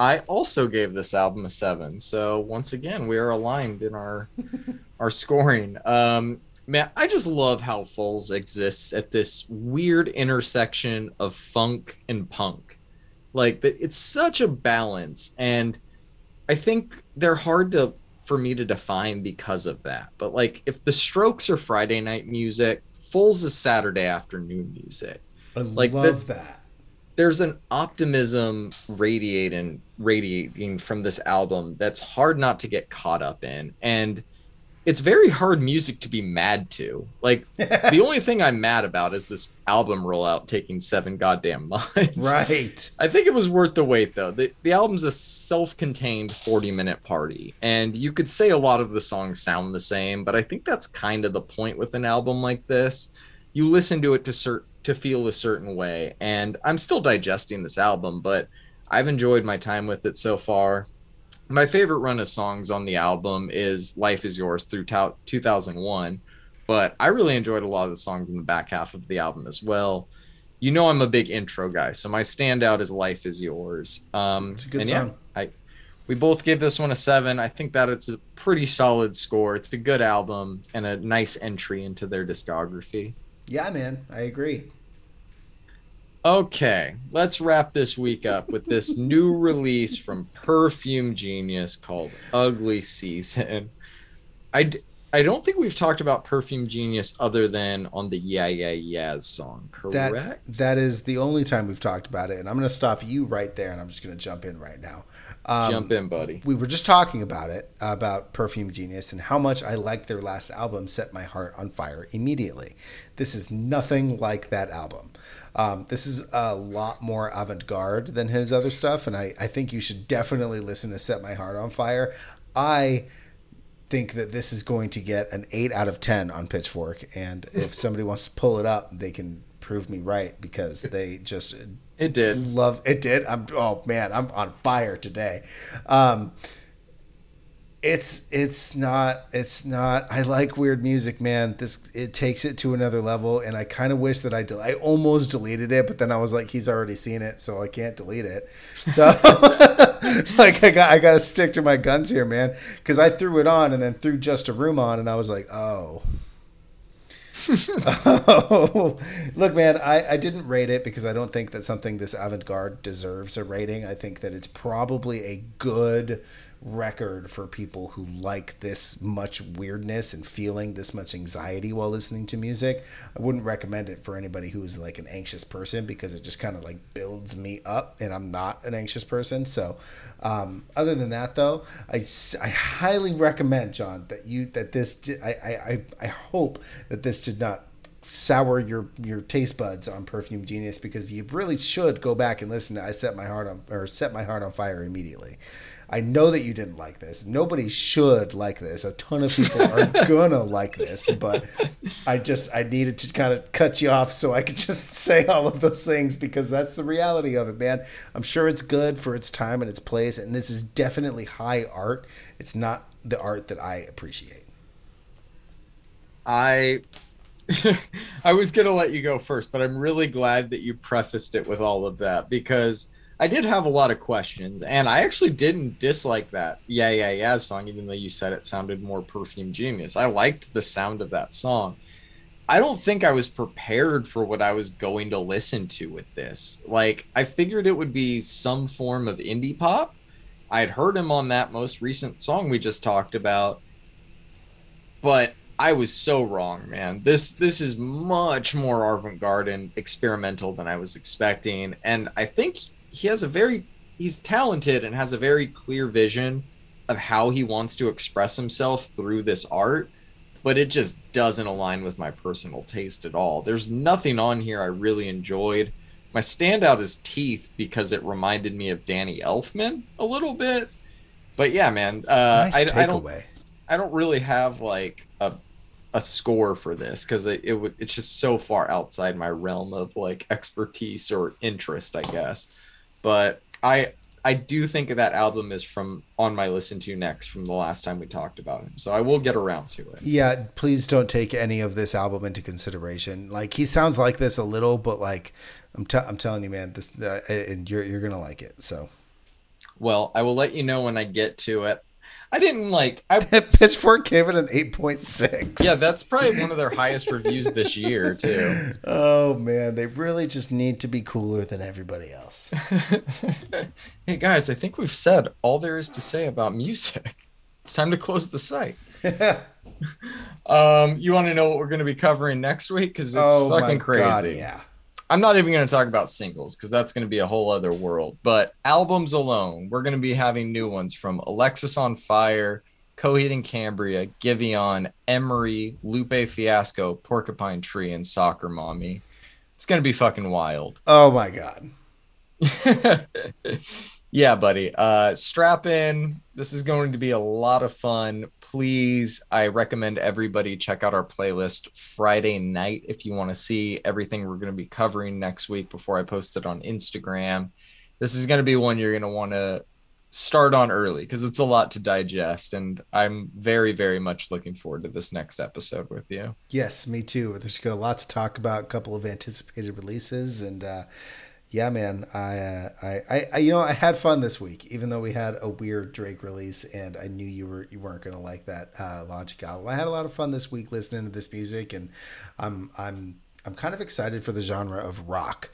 I also gave this album a seven. So once again, we are aligned in our our scoring. Um, man, I just love how Foals exists at this weird intersection of funk and punk. Like that, it's such a balance, and I think they're hard to for me to define because of that. But like, if the Strokes are Friday night music, Foals is Saturday afternoon music. I Like the- love that. There's an optimism radiating radiating from this album that's hard not to get caught up in. And it's very hard music to be mad to. Like the only thing i'm mad about is this album rollout taking seven goddamn months. Right. I think it was worth the wait though. The, the album's a self-contained 40 minute party and you could say a lot of the songs sound the same but i think that's kind of the point with an album like this. You listen to it to cert- to feel a certain way and i'm still digesting this album but i've enjoyed my time with it so far my favorite run of songs on the album is life is yours through to- 2001 but i really enjoyed a lot of the songs in the back half of the album as well. You know i'm a big intro guy so my standout is life is yours. Um It's a good and song. yeah i we both gave this one a seven. I think that it's a pretty solid score. It's a good album and a nice entry into their discography. Yeah man i agree Okay, let's wrap this week up with this new release from Perfume Genius called Ugly Season. I, d- I don't think we've talked about Perfume Genius other than on the Yeah Yeah Yeahs song, that correct? that is the only time we've talked about it and i'm going to stop you right there and i'm just going to jump in right now um, Jump in, buddy. we were just talking about it about perfume genius and how much i liked their last album set my heart on fire immediately this is nothing like that album um, this is a lot more avant-garde than his other stuff and I, I think you should definitely listen to set my heart on fire. I think that this is going to get an 8 out of 10 on pitchfork and if somebody wants to pull it up they can prove me right because they just It did. love it did? I'm oh man i'm on fire today. Um it's it's not it's not i like weird music man. This it takes it to another level and i kind of wish that i del- i almost deleted it but then i was like he's already seen it so i can't delete it. So like i got i got to stick to my guns here man because i threw it on and then threw just a room on and i was like oh. Oh, look, man, I, I didn't rate it because I don't think that something this avant garde deserves a rating. I think that it's probably a good record for people who like this much weirdness and feeling this much anxiety while listening to music. I wouldn't recommend it for anybody who is like an anxious person because it just kind of like builds me up, and I'm not an anxious person. So, um, other than that, though, I, I highly recommend John that you that this I I I hope that this did not sour your your taste buds on Perfume Genius because you really should go back and listen to I set my heart on or set my heart on fire immediately. I know that you didn't like this. Nobody should like this. A ton of people are gonna like this, but I just I needed to kind of cut you off so I could just say all of those things because that's the reality of it, man. I'm sure it's good for its time and its place, and this is definitely high art. It's not the art that I appreciate. I I was gonna let you go first, but I'm really glad that you prefaced it with all of that because I did have a lot of questions, and I actually didn't dislike that "Yeah Yeah Yeah" song, even though you said it sounded more Perfume Genius. I liked the sound of that song. I don't think I was prepared for what I was going to listen to with this. Like, I figured it would be some form of indie pop. I'd heard him on that most recent song we just talked about, but I was so wrong, man. This this is much more avant-garde and experimental than I was expecting, and I think he has a very he's talented and has a very clear vision of how he wants to express himself through this art, but it just doesn't align with my personal taste at all. There's nothing on here I really enjoyed. My standout is Teeth because it reminded me of Danny Elfman a little bit. But yeah, man, uh, nice I, I don't. I don't really have like a a score for this because it, it would it's just so far outside my realm of like expertise or interest, I guess. But I I do think that album is from on my listen to next from the last time we talked about him. So I will get around to it. Yeah, please don't take any of this album into consideration. Like he sounds like this a little, but like I'm, t- I'm telling you, man, this uh, and you're you're gonna like it. So Well, I will let you know when I get to it. I didn't like I Pitchfork gave it an eight point six. yeah, that's probably one of their highest reviews this year too. Oh man, they really just need to be cooler than everybody else. hey guys, I think we've said all there is to say about music. It's time to close the site. Um, you want to know what we're going to be covering next week? Because it's oh my fucking crazy. God, yeah. I'm not even going to talk about singles because that's going to be a whole other world. But albums alone, we're going to be having new ones from Alexisonfire, Coheed and Cambria, Giveon, Emery, Lupe Fiasco, Porcupine Tree, and Soccer Mommy. It's going to be fucking wild. Oh my god. yeah, buddy. Uh, strap in. This is going to be a lot of fun. Please, I recommend everybody check out our playlist Friday night if you want to see everything we're going to be covering next week before I post it on Instagram. This is going to be one you're going to want to start on early because it's a lot to digest. And I'm very, very much looking forward to this next episode with you. Yes, me too. There's got a lot to talk about. A couple of anticipated releases, and uh, yeah, man, I, uh, I, I, you know, I had fun this week, even though we had a weird Drake release, and I knew you were you weren't gonna like that uh, Logic album. I had a lot of fun this week listening to this music, and I'm, I'm, I'm kind of excited for the genre of rock.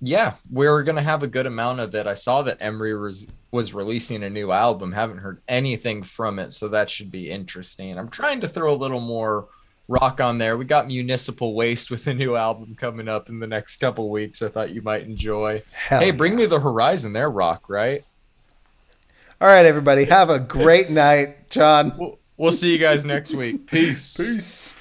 Yeah, we're gonna have a good amount of it. I saw that Emery was was releasing a new album. Haven't heard anything from it, so that should be interesting. I'm trying to throw a little more rock on there. We got Municipal Waste with a new album coming up in the next couple weeks. I thought you might enjoy. Hell hey, bring me the horizon. They're rock, right? All right, everybody, have a great night, John. We'll, we'll see you guys next week. Peace. Peace.